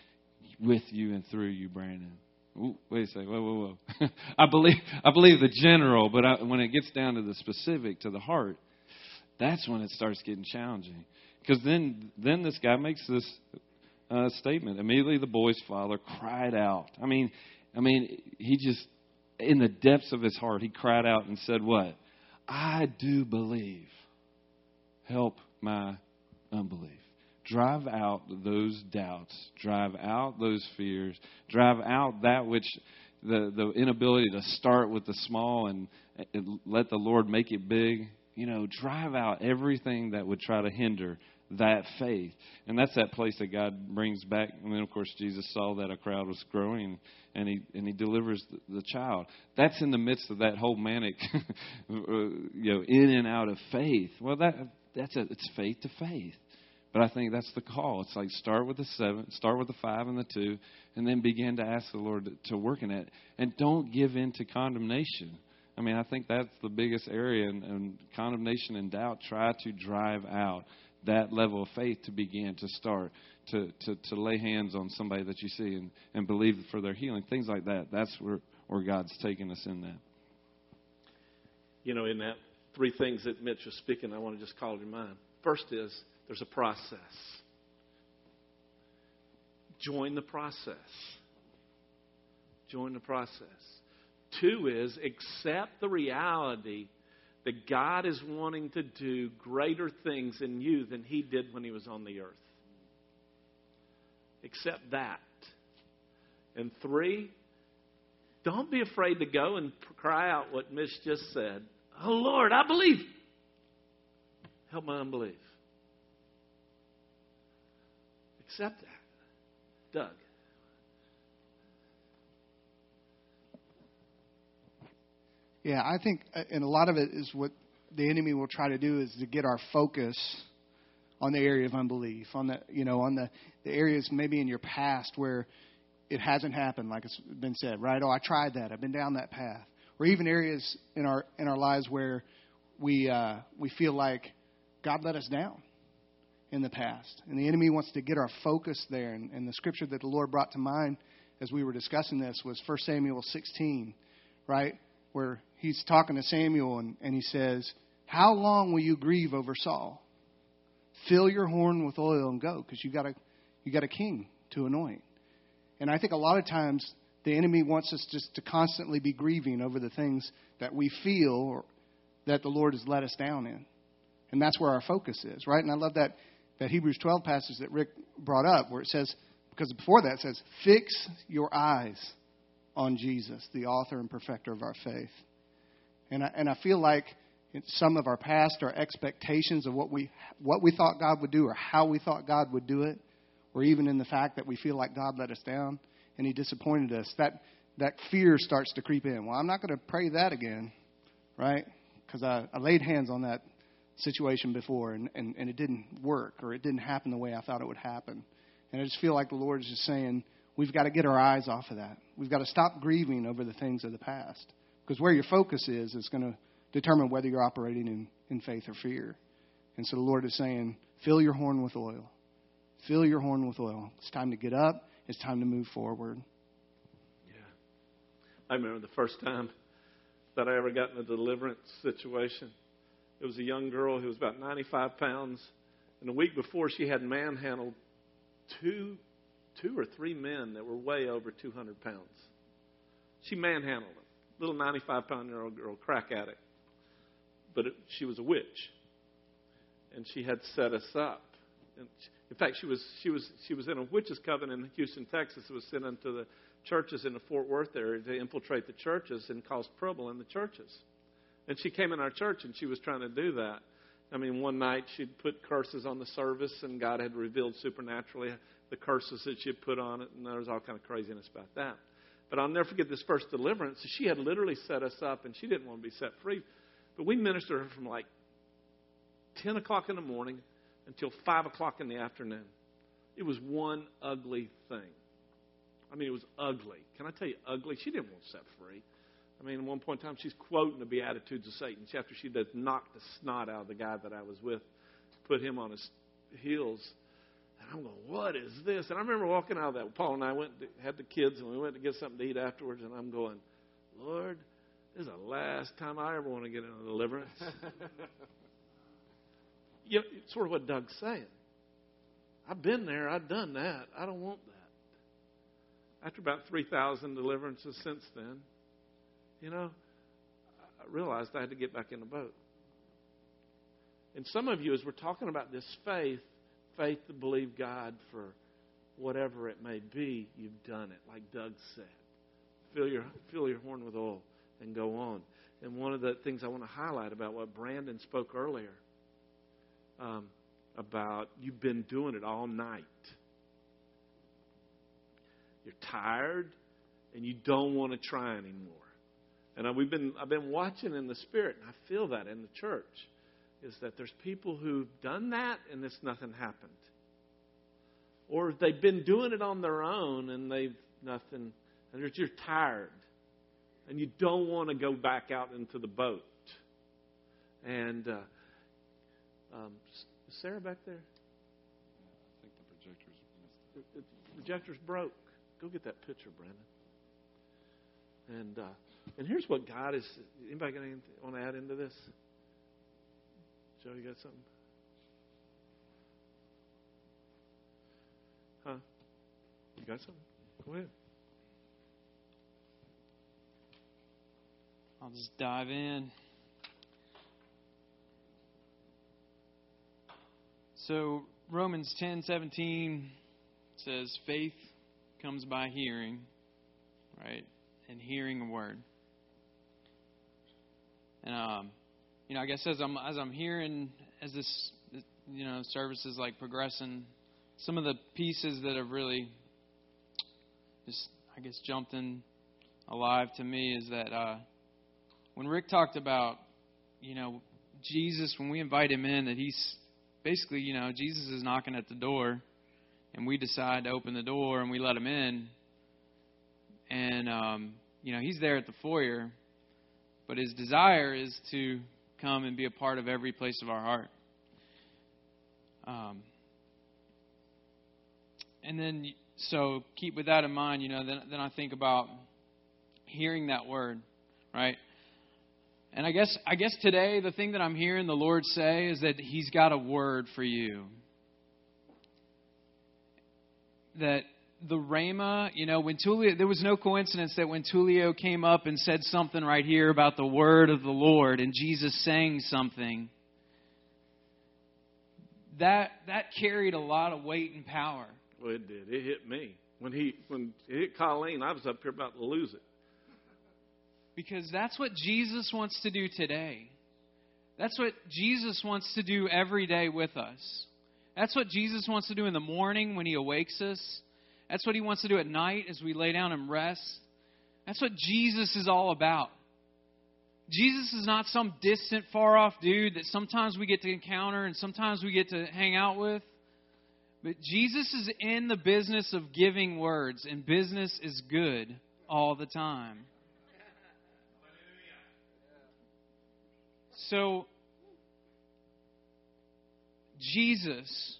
with you and through you, Brandon. Ooh, wait a second. Whoa, whoa, whoa. I believe I believe the general, but I, when it gets down to the specific, to the heart, that's when it starts getting challenging. Because then then this guy makes this uh, statement. Immediately, the boy's father cried out. I mean, I mean, he just in the depths of his heart, he cried out and said, "What? I do believe. Help my unbelief." drive out those doubts, drive out those fears, drive out that which the the inability to start with the small and, and let the Lord make it big. You know, drive out everything that would try to hinder that faith. And that's that place that God brings back. And then, of course, Jesus saw that a crowd was growing, and he and he delivers the, the child. That's in the midst of that whole manic, you know, in and out of faith. Well, that that's a, it's faith to faith. But I think that's the call. It's like start with the seven, start with the five and the two, and then begin to ask the Lord to, to work in it. And don't give in to condemnation. I mean, I think that's the biggest area, and, and condemnation and doubt. Try to drive out that level of faith to begin to start to, to, to lay hands on somebody that you see and, and believe for their healing. Things like that. That's where, where God's taking us in that. You know, in that three things that Mitch was speaking, I want to just call to mind. First is there's a process. Join the process. Join the process. Two is accept the reality that God is wanting to do greater things in you than He did when He was on the earth. Accept that. And three, don't be afraid to go and cry out what Mitch just said. Oh, Lord, I believe. Help my unbelief. Accept that. Doug. Yeah, I think, uh, and a lot of it is what the enemy will try to do is to get our focus on the area of unbelief, on the you know on the the areas maybe in your past where it hasn't happened, like it's been said, right? Oh, I tried that. I've been down that path, or even areas in our in our lives where we uh, we feel like God let us down in the past, and the enemy wants to get our focus there. And, and the scripture that the Lord brought to mind as we were discussing this was 1 Samuel 16, right? Where he's talking to Samuel and, and he says, How long will you grieve over Saul? Fill your horn with oil and go, because you got a you got a king to anoint. And I think a lot of times the enemy wants us just to constantly be grieving over the things that we feel or that the Lord has let us down in. And that's where our focus is, right? And I love that that Hebrews 12 passage that Rick brought up where it says because before that it says fix your eyes on Jesus, the author and perfecter of our faith. And I, and I feel like some of our past, our expectations of what we, what we thought God would do or how we thought God would do it, or even in the fact that we feel like God let us down and He disappointed us, that, that fear starts to creep in. Well, I'm not going to pray that again, right? Because I, I laid hands on that situation before and, and, and it didn't work or it didn't happen the way I thought it would happen. And I just feel like the Lord is just saying, we've got to get our eyes off of that. We've got to stop grieving over the things of the past. Because where your focus is, is going to determine whether you're operating in, in faith or fear. And so the Lord is saying, fill your horn with oil. Fill your horn with oil. It's time to get up. It's time to move forward. Yeah. I remember the first time that I ever got in a deliverance situation. It was a young girl who was about 95 pounds. And a week before, she had manhandled two, two or three men that were way over 200 pounds. She manhandled them little 95 pound year old girl, crack addict. But it, she was a witch. And she had set us up. And she, in fact, she was, she, was, she was in a witches' coven in Houston, Texas. It was sent into the churches in the Fort Worth area to infiltrate the churches and cause trouble in the churches. And she came in our church and she was trying to do that. I mean, one night she'd put curses on the service, and God had revealed supernaturally the curses that she'd put on it, and there was all kind of craziness about that. But I'll never forget this first deliverance. She had literally set us up, and she didn't want to be set free. But we ministered her from like 10 o'clock in the morning until 5 o'clock in the afternoon. It was one ugly thing. I mean, it was ugly. Can I tell you, ugly? She didn't want set free. I mean, at one point in time, she's quoting the Beatitudes of Satan. After she does knock the snot out of the guy that I was with, put him on his heels. I'm going, what is this? And I remember walking out of that. Paul and I went, to, had the kids, and we went to get something to eat afterwards. And I'm going, Lord, this is the last time I ever want to get into deliverance. you know, it's sort of what Doug's saying. I've been there. I've done that. I don't want that. After about 3,000 deliverances since then, you know, I realized I had to get back in the boat. And some of you, as we're talking about this faith, faith to believe God for whatever it may be, you've done it, like Doug said. Fill your, fill your horn with oil and go on. And one of the things I want to highlight about what Brandon spoke earlier um, about you've been doing it all night. You're tired and you don't want to try anymore. And we've been I've been watching in the spirit, and I feel that in the church, is that there's people who've done that and it's nothing happened, or they've been doing it on their own and they've nothing, and you're tired, and you don't want to go back out into the boat. And uh, um, is Sarah back there? I think the projector's missed. Projector's broke. Go get that picture, Brandon. And uh, and here's what God is. Anybody got anything want to add into this? Joe, you got something? Huh? You got something? Go ahead. I'll just dive in. So Romans 10:17 says faith comes by hearing, right? And hearing a word. And um, you know, I guess as I'm as I'm hearing as this you know service is like progressing, some of the pieces that have really just I guess jumped in alive to me is that uh, when Rick talked about you know Jesus when we invite him in that he's basically you know Jesus is knocking at the door and we decide to open the door and we let him in. And um, you know he's there at the foyer but his desire is to come and be a part of every place of our heart. Um, and then, so keep with that in mind, you know, then, then I think about hearing that word, right? And I guess I guess today the thing that I'm hearing the Lord say is that He's got a word for you. That the Rhema, you know, when Tulio, there was no coincidence that when Tulio came up and said something right here about the word of the Lord and Jesus saying something, that that carried a lot of weight and power. Well, it did. It hit me when he when it hit Colleen. I was up here about to lose it. Because that's what Jesus wants to do today. That's what Jesus wants to do every day with us. That's what Jesus wants to do in the morning when he awakes us. That's what he wants to do at night as we lay down and rest. That's what Jesus is all about. Jesus is not some distant, far off dude that sometimes we get to encounter and sometimes we get to hang out with. But Jesus is in the business of giving words, and business is good all the time. So, Jesus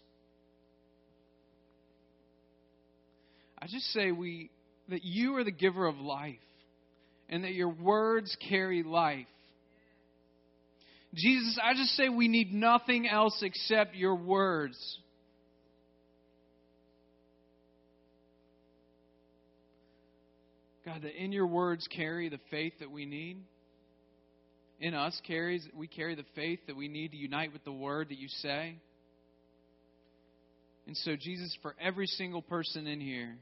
I just say we that you are the giver of life and that your words carry life. Jesus, I just say we need nothing else except your words. God, that in your words carry the faith that we need. In us carries we carry the faith that we need to unite with the word that you say. And so, Jesus, for every single person in here,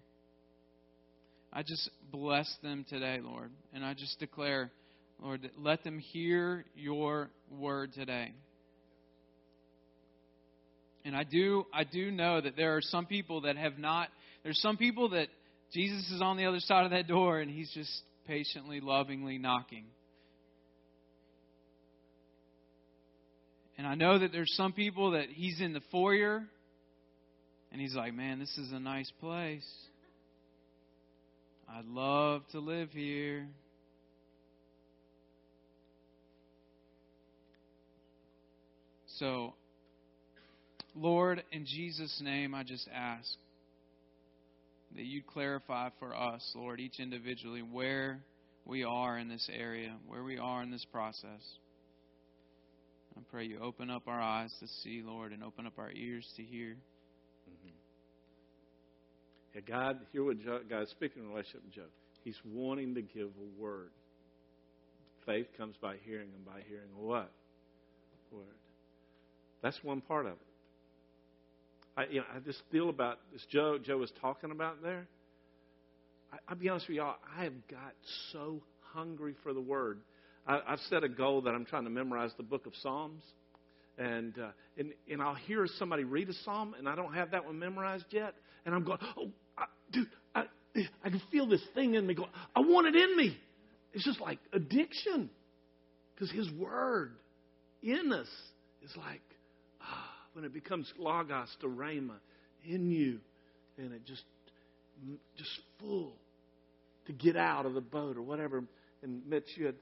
I just bless them today, Lord. And I just declare, Lord, let them hear your word today. And I do I do know that there are some people that have not there's some people that Jesus is on the other side of that door and he's just patiently, lovingly knocking. And I know that there's some people that he's in the foyer and he's like, man, this is a nice place. I'd love to live here. So, Lord, in Jesus' name, I just ask that you clarify for us, Lord, each individually, where we are in this area, where we are in this process. I pray you open up our eyes to see, Lord, and open up our ears to hear. Yeah, God, hear what Joe, God's speaking in relationship with Joe. He's wanting to give a word. Faith comes by hearing, and by hearing what? Word. That's one part of it. I, you know, I just feel about this Joe Joe was talking about there. I, I'll be honest with y'all. I have got so hungry for the Word. I, I've set a goal that I'm trying to memorize the book of Psalms, and uh, and and I'll hear somebody read a psalm, and I don't have that one memorized yet, and I'm going, oh, dude, I I can feel this thing in me going, I want it in me. It's just like addiction, because His Word in us is like when it becomes logos to rhema in you, and it just just full to get out of the boat or whatever. And Mitch, you had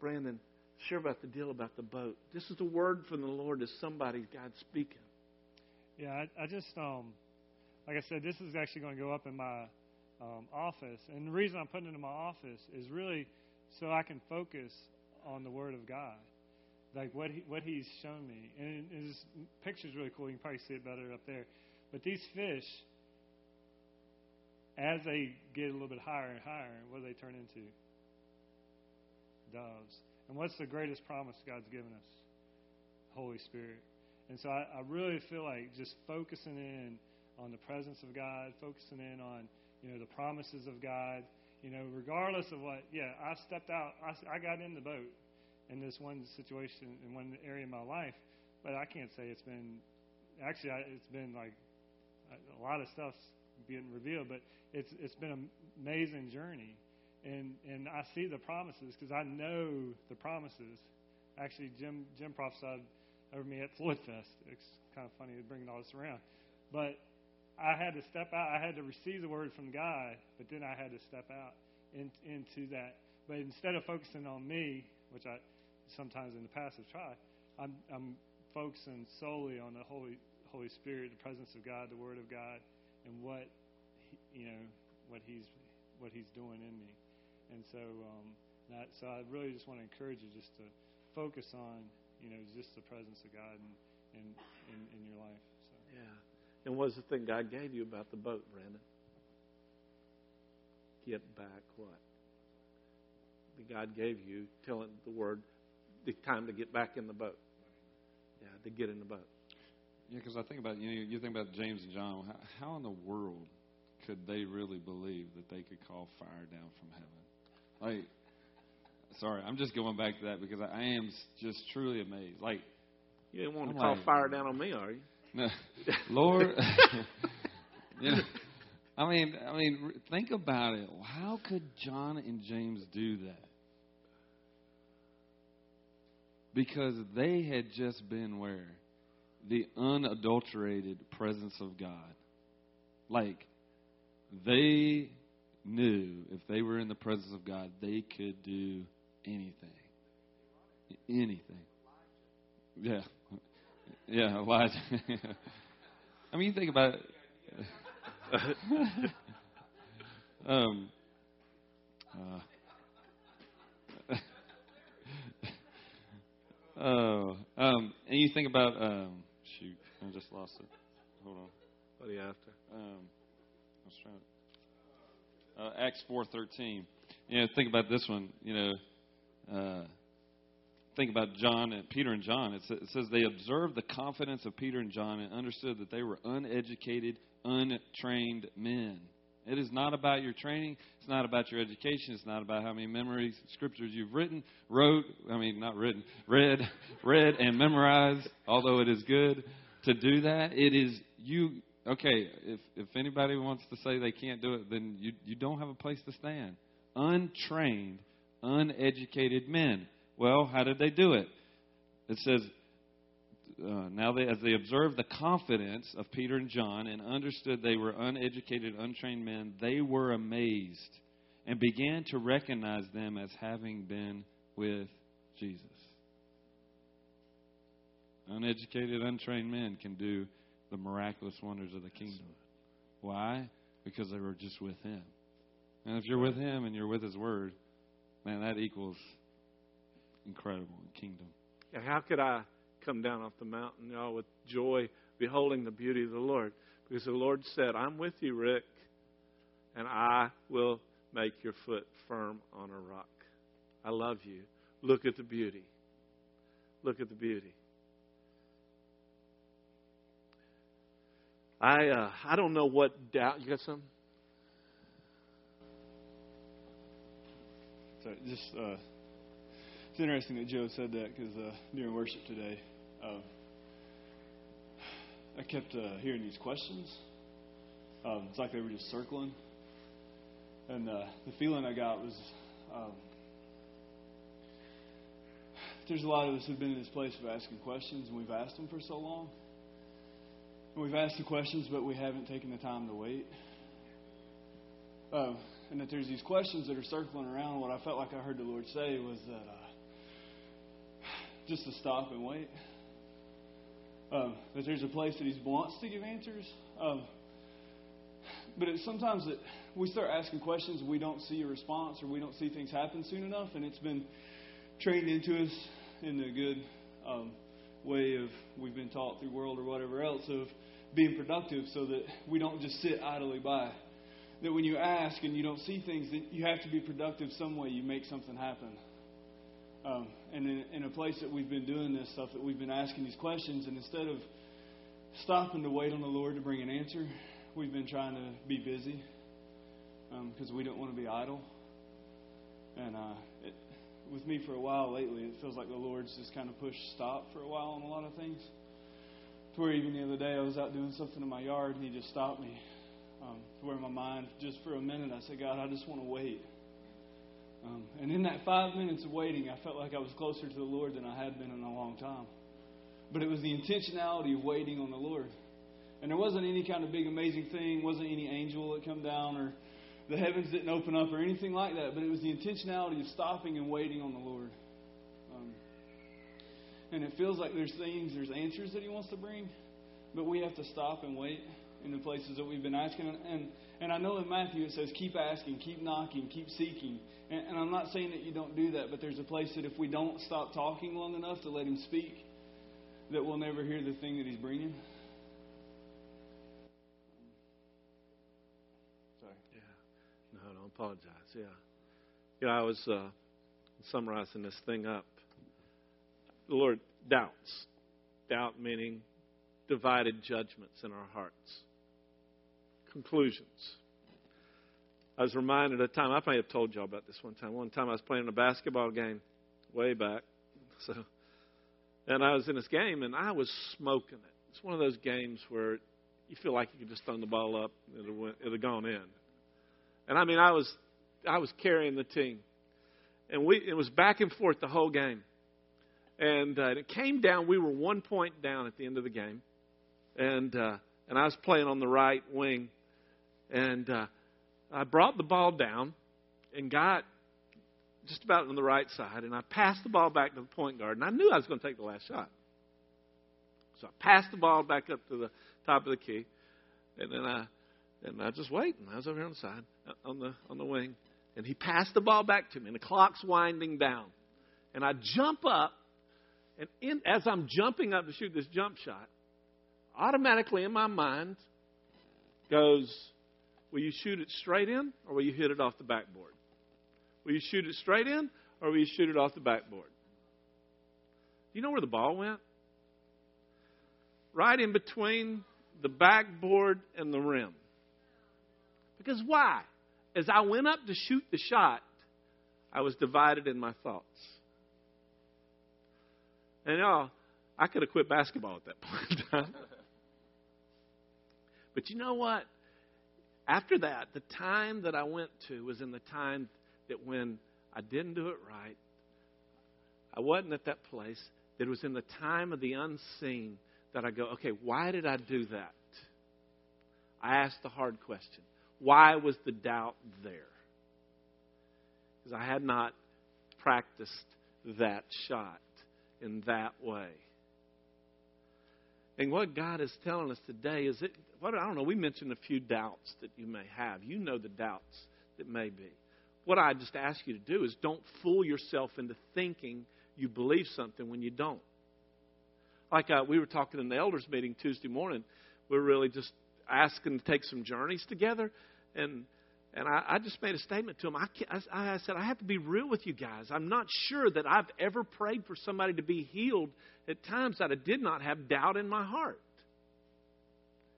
Brandon share about the deal about the boat. This is the word from the Lord to somebody God speaking. Yeah, I, I just um, like I said, this is actually going to go up in my um, office, and the reason I'm putting it in my office is really so I can focus on the Word of God like what he, what he's shown me. And his picture's really cool. You can probably see it better up there. But these fish, as they get a little bit higher and higher, what do they turn into? Doves. And what's the greatest promise God's given us? Holy Spirit. And so I, I really feel like just focusing in on the presence of God, focusing in on you know the promises of God. You know, regardless of what, yeah, I stepped out. I, I got in the boat in this one situation in one area of my life, but I can't say it's been. Actually, I, it's been like a lot of stuff's being revealed, but it's it's been an amazing journey, and and I see the promises because I know the promises. Actually, Jim Jim prophesied over me at FloydFest. It's kind of funny bringing all this around, but I had to step out. I had to receive the word from God, but then I had to step out in, into that. But instead of focusing on me, which I sometimes in the past have tried. I'm, I'm focusing solely on the Holy Holy Spirit, the presence of God, the Word of God, and what he, you know what He's what He's doing in me. And so, um, that, so I really just want to encourage you just to focus on you know just the presence of God in in, in, in your life. So. Yeah. And what's the thing God gave you about the boat, Brandon? Get back what? The God gave you, telling the word, the time to get back in the boat. Yeah, to get in the boat. Yeah, because I think about you know you think about James and John. How, how in the world could they really believe that they could call fire down from heaven? Like, sorry, I'm just going back to that because I am just truly amazed. Like, you didn't want to I'm call like, fire down on me, are you? Lord. you know, I mean, I mean, think about it. How could John and James do that? Because they had just been where? The unadulterated presence of God. Like, they knew if they were in the presence of God, they could do anything. Anything. Yeah. Yeah, Elijah. I mean, you think about it. um, uh, Oh, um, and you think about um, shoot, I just lost it. Hold on. What are you after? Um, I was trying. To, uh, Acts four thirteen. You know, think about this one. You know, uh, think about John and Peter and John. It, says they observed the confidence of Peter and John and understood that they were uneducated, untrained men. It is not about your training. It's not about your education. It's not about how many memories, scriptures you've written, wrote. I mean, not written, read, read, and memorized. Although it is good to do that, it is you. Okay, if if anybody wants to say they can't do it, then you you don't have a place to stand. Untrained, uneducated men. Well, how did they do it? It says uh, now they, as they observed the confidence of Peter and John and understood they were uneducated, untrained men, they were amazed and began to recognize them as having been with Jesus. Uneducated, untrained men can do the miraculous wonders of the kingdom. Why? Because they were just with Him. And if you're with Him and you're with His Word, man, that equals incredible in kingdom. And how could I come down off the mountain, y'all, with joy, beholding the beauty of the Lord? Because the Lord said, I'm with you, Rick, and I will make your foot firm on a rock. I love you. Look at the beauty. Look at the beauty. I uh, I don't know what doubt. You got some? So just uh, it's interesting that Joe said that because uh, during worship today, uh, I kept uh, hearing these questions. Um, it's like they were just circling, and uh, the feeling I got was um, there's a lot of us who've been in this place of asking questions, and we've asked them for so long. And we've asked the questions, but we haven't taken the time to wait. Uh, and that there's these questions that are circling around. What I felt like I heard the Lord say was that uh, just to stop and wait. Um, that there's a place that He wants to give answers. Um, but it's sometimes that we start asking questions, and we don't see a response, or we don't see things happen soon enough, and it's been trained into us in the good um, way of we've been taught through world or whatever else of being productive, so that we don't just sit idly by. That when you ask and you don't see things, that you have to be productive some way. You make something happen. Um, and in, in a place that we've been doing this stuff, that we've been asking these questions, and instead of stopping to wait on the Lord to bring an answer, we've been trying to be busy because um, we don't want to be idle. And uh, it, with me for a while lately, it feels like the Lord's just kind of pushed stop for a while on a lot of things. To where even the other day I was out doing something in my yard and He just stopped me. Um, to where my mind, just for a minute, I said, God, I just want to wait. Um, and in that five minutes of waiting, I felt like I was closer to the Lord than I had been in a long time. But it was the intentionality of waiting on the Lord. And there wasn't any kind of big amazing thing, wasn't any angel that come down or the heavens didn't open up or anything like that, but it was the intentionality of stopping and waiting on the Lord. Um, and it feels like there's things, there's answers that He wants to bring, but we have to stop and wait in the places that we've been asking. And and I know in Matthew it says, keep asking, keep knocking, keep seeking. And, and I'm not saying that you don't do that, but there's a place that if we don't stop talking long enough to let Him speak, that we'll never hear the thing that He's bringing. Sorry. Yeah. No, don't apologize. Yeah. Yeah, I was uh, summarizing this thing up. The Lord doubts. Doubt meaning divided judgments in our hearts. Conclusions. I was reminded a time, I may have told y'all about this one time. One time I was playing a basketball game way back. So, and I was in this game and I was smoking it. It's one of those games where you feel like you could just throw the ball up, and it'll, it'll gone in. And I mean, I was I was carrying the team, and we it was back and forth the whole game. And uh, it came down. We were one point down at the end of the game, and uh, and I was playing on the right wing, and uh, I brought the ball down, and got just about on the right side, and I passed the ball back to the point guard, and I knew I was going to take the last shot. So I passed the ball back up to the top of the key, and then I and I just waiting. I was over here on the side, uh, on the on the wing, and he passed the ball back to me, and the clock's winding down, and I jump up, and in, as I'm jumping up to shoot this jump shot, automatically in my mind goes, "Will you shoot it straight in, or will you hit it off the backboard? Will you shoot it straight in, or will you shoot it off the backboard?" Do you know where the ball went? Right in between the backboard and the rim. Because why? As I went up to shoot the shot, I was divided in my thoughts. And y'all, I could have quit basketball at that point but you know what? After that, the time that I went to was in the time that when I didn't do it right, I wasn't at that place, It was in the time of the unseen that I go, okay, why did I do that? I asked the hard question. Why was the doubt there? Because I had not practiced that shot in that way. And what God is telling us today is that, what, I don't know, we mentioned a few doubts that you may have. You know the doubts that may be. What I just ask you to do is don't fool yourself into thinking you believe something when you don't. Like uh, we were talking in the elders meeting Tuesday morning, we we're really just asking to take some journeys together, and and I, I just made a statement to him. I, I, I said I have to be real with you guys. I'm not sure that I've ever prayed for somebody to be healed at times that I did not have doubt in my heart.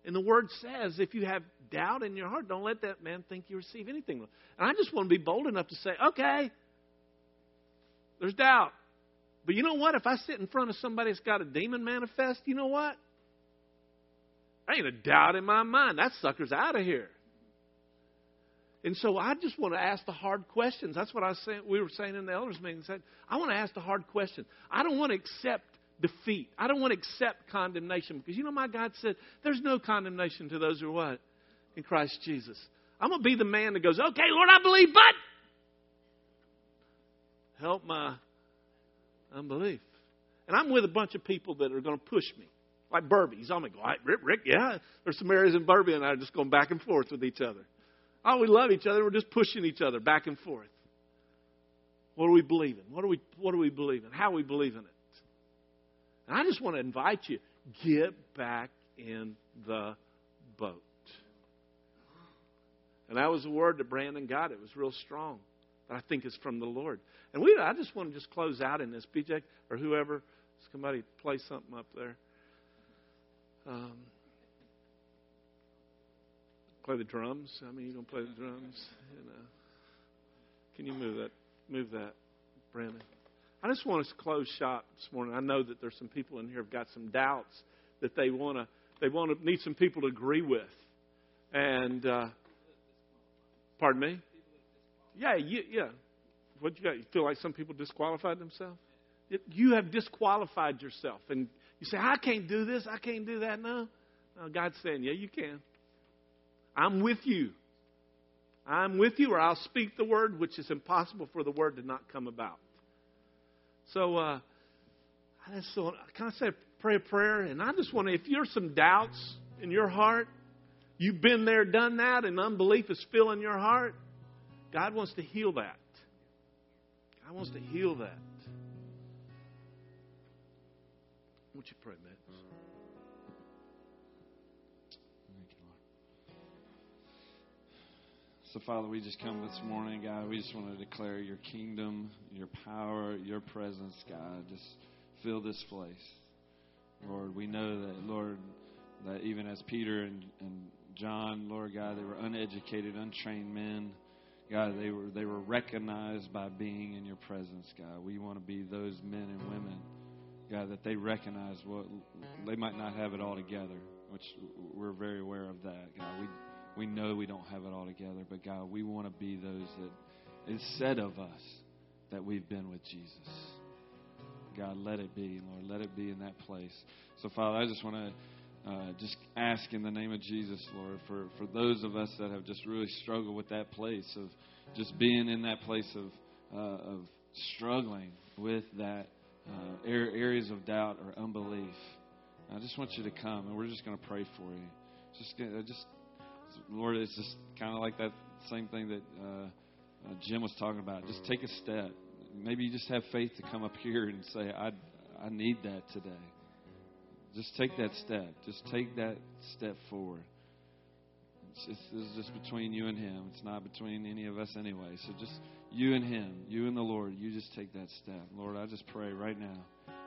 And the word says, if you have doubt in your heart, don't let that man think you receive anything. And I just want to be bold enough to say, okay, there's doubt. But you know what? If I sit in front of somebody that's got a demon manifest, you know what? I ain't a doubt in my mind. That sucker's out of here. And so I just want to ask the hard questions. That's what I saying, we were saying in the elders meeting. Said, I want to ask the hard questions. I don't want to accept defeat. I don't want to accept condemnation because you know my God said there's no condemnation to those who are what? In Christ Jesus. I'm to be the man that goes, okay, Lord, I believe, but help my unbelief. And I'm with a bunch of people that are to push me. Like Burby. He's on oh me. Go, Rick, Rick, yeah. There's some areas in Burby and I are just going back and forth with each other. Oh, we love each other. We're just pushing each other back and forth. What are we believing? What are we, what are we believing? How are we believing it? And I just want to invite you get back in the boat. And that was a word that Brandon got. It was real strong. I think it's from the Lord. And we, I just want to just close out in this. BJ or whoever, somebody play something up there. Um, play the drums. I mean, you gonna play the drums? Know. Can you move that? Move that, Brandon. I just want us to close shop this morning. I know that there's some people in here have got some doubts that they want to they want to need some people to agree with. And uh, pardon me. Yeah, you, yeah. What you got? You feel like some people disqualified themselves? You have disqualified yourself, and you say, "I can't do this. I can't do that." No, no God's saying, "Yeah, you can." I'm with you. I'm with you, or I'll speak the word, which is impossible for the word to not come about. So, uh, I just want, can I say pray a prayer? And I just want to, if there's some doubts in your heart, you've been there, done that, and unbelief is filling your heart, God wants to heal that. God wants to heal that. Won't you pray, man? So, Father, we just come this morning, God. We just want to declare your kingdom, your power, your presence, God. Just fill this place. Lord, we know that, Lord, that even as Peter and, and John, Lord God, they were uneducated, untrained men. God, they were they were recognized by being in your presence, God. We want to be those men and women, God, that they recognize what they might not have it all together, which we're very aware of that, God. We we know we don't have it all together, but God, we want to be those that is said of us that we've been with Jesus. God, let it be, Lord. Let it be in that place. So, Father, I just want to uh, just ask in the name of Jesus, Lord, for, for those of us that have just really struggled with that place of just being in that place of, uh, of struggling with that uh, areas of doubt or unbelief. I just want you to come, and we're just going to pray for you. Just, just Lord, it's just kind of like that same thing that uh, uh, Jim was talking about. Just take a step. Maybe you just have faith to come up here and say, I, I need that today. Just take that step. Just take that step forward. It's just, it's just between you and Him. It's not between any of us anyway. So just you and Him, you and the Lord, you just take that step. Lord, I just pray right now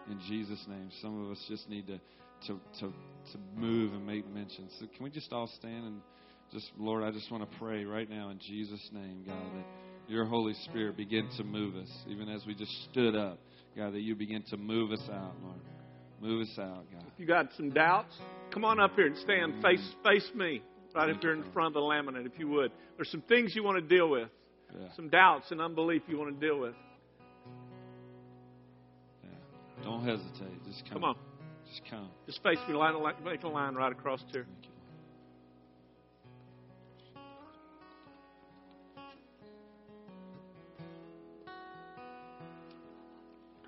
in Jesus' name. Some of us just need to, to, to, to move and make mention. So can we just all stand and just, Lord, I just want to pray right now in Jesus' name, God, that your Holy Spirit begin to move us, even as we just stood up, God, that you begin to move us out, Lord. Move us out, God. If you got some doubts, come on up here and stand face face me right up here in front of the laminate, if you would. There's some things you want to deal with, Yeah. some doubts and unbelief you want to deal with. Yeah. Don't hesitate. Just come. Come on. Just come. Just face me, line, make a line right across here.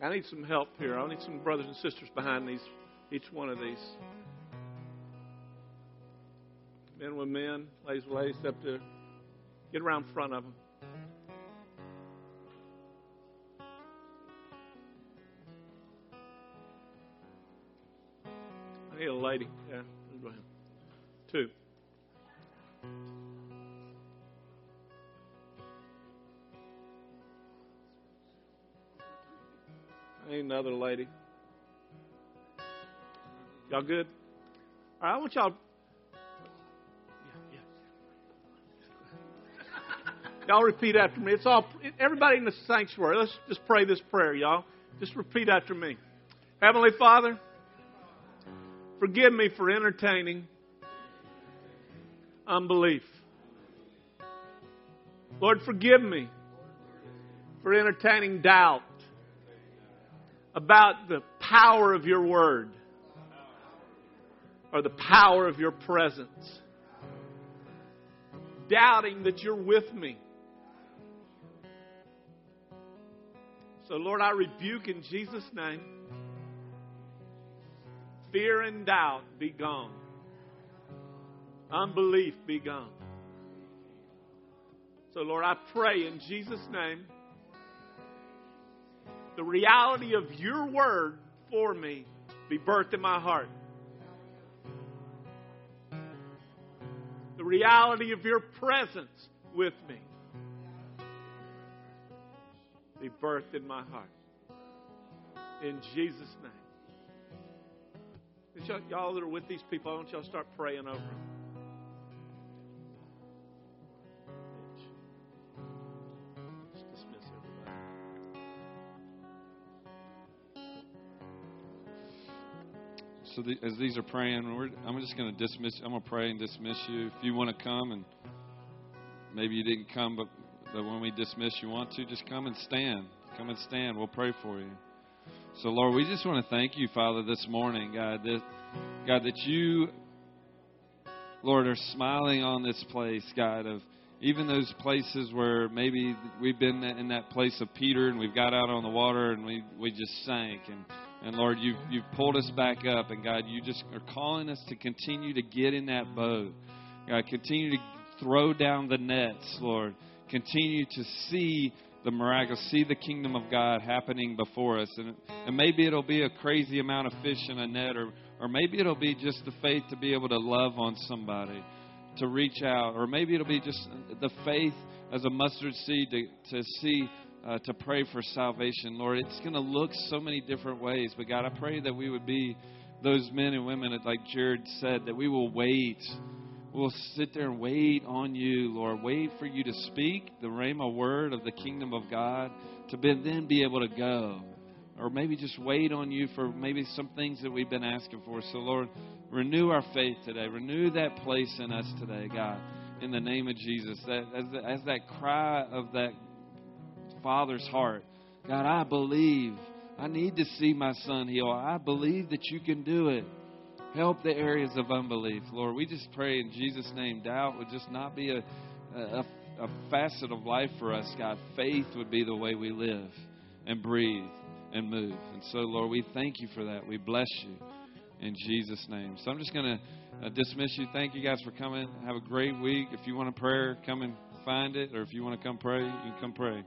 I need some help here. I need some brothers and sisters behind these, each one of these. Men with men, ladies with ladies, up there. get around front of them. Another lady. Y'all good? All right, I want y'all. Y'all repeat after me. It's all everybody in the sanctuary. Let's just pray this prayer, y'all. Just repeat after me. Heavenly Father, forgive me for entertaining unbelief. Lord, forgive me for entertaining doubt about the power of your word or the power of your presence. Doubting that you're with me. So, Lord, I rebuke in Jesus' name fear and doubt be gone, unbelief be gone. So, Lord, I pray in Jesus' name the reality of your word for me be birthed in my heart. The reality of your presence with me be birthed in my heart. In Jesus' name. Y'all, that are with these people, I want y'all to start praying over them. So the, as these are praying, I'm just going to dismiss. I'm going to pray and dismiss you. If you want to come and maybe you didn't come, but, but when we dismiss, you want to, just come and stand. Come and stand. We'll pray for you. So Lord, we just want to thank you, Father, this morning, God, that God that you, Lord, are smiling on this place, God, of even those places where maybe we've been in that place of Peter and we've got out on the water and we we just sank and and Lord, you've, you've pulled us back up. And God, you just are calling us to continue to get in that boat. God, continue to throw down the nets, Lord. Continue to see the miraculous, see the kingdom of God happening before us. And, and maybe it'll be a crazy amount of fish in a net, or, or maybe it'll be just the faith to be able to love on somebody, to reach out, or maybe it'll be just the faith as a mustard seed to, to see uh, to pray for salvation, Lord. It's going to look so many different ways, but God, I pray that we would be those men and women, like Jared said, that we will wait. We'll sit there and wait on you, Lord. Wait for you to speak the Rhema word of the kingdom of God to be, then be able to go. Or maybe just wait on you for maybe some things that we've been asking for. So, Lord, renew our faith today. Renew that place in us today, God, in the name of Jesus. That as, as that cry of that Father's heart. God, I believe. I need to see my son heal. I believe that you can do it. Help the areas of unbelief, Lord. We just pray in Jesus' name, doubt would just not be a, a, a facet of life for us, God. Faith would be the way we live and breathe and move. And so, Lord, we thank you for that. We bless you in Jesus' name. So I'm just going to uh, dismiss you. Thank you guys for coming. Have a great week. If you want a prayer, come and find it. Or if you want to come pray, you can come pray.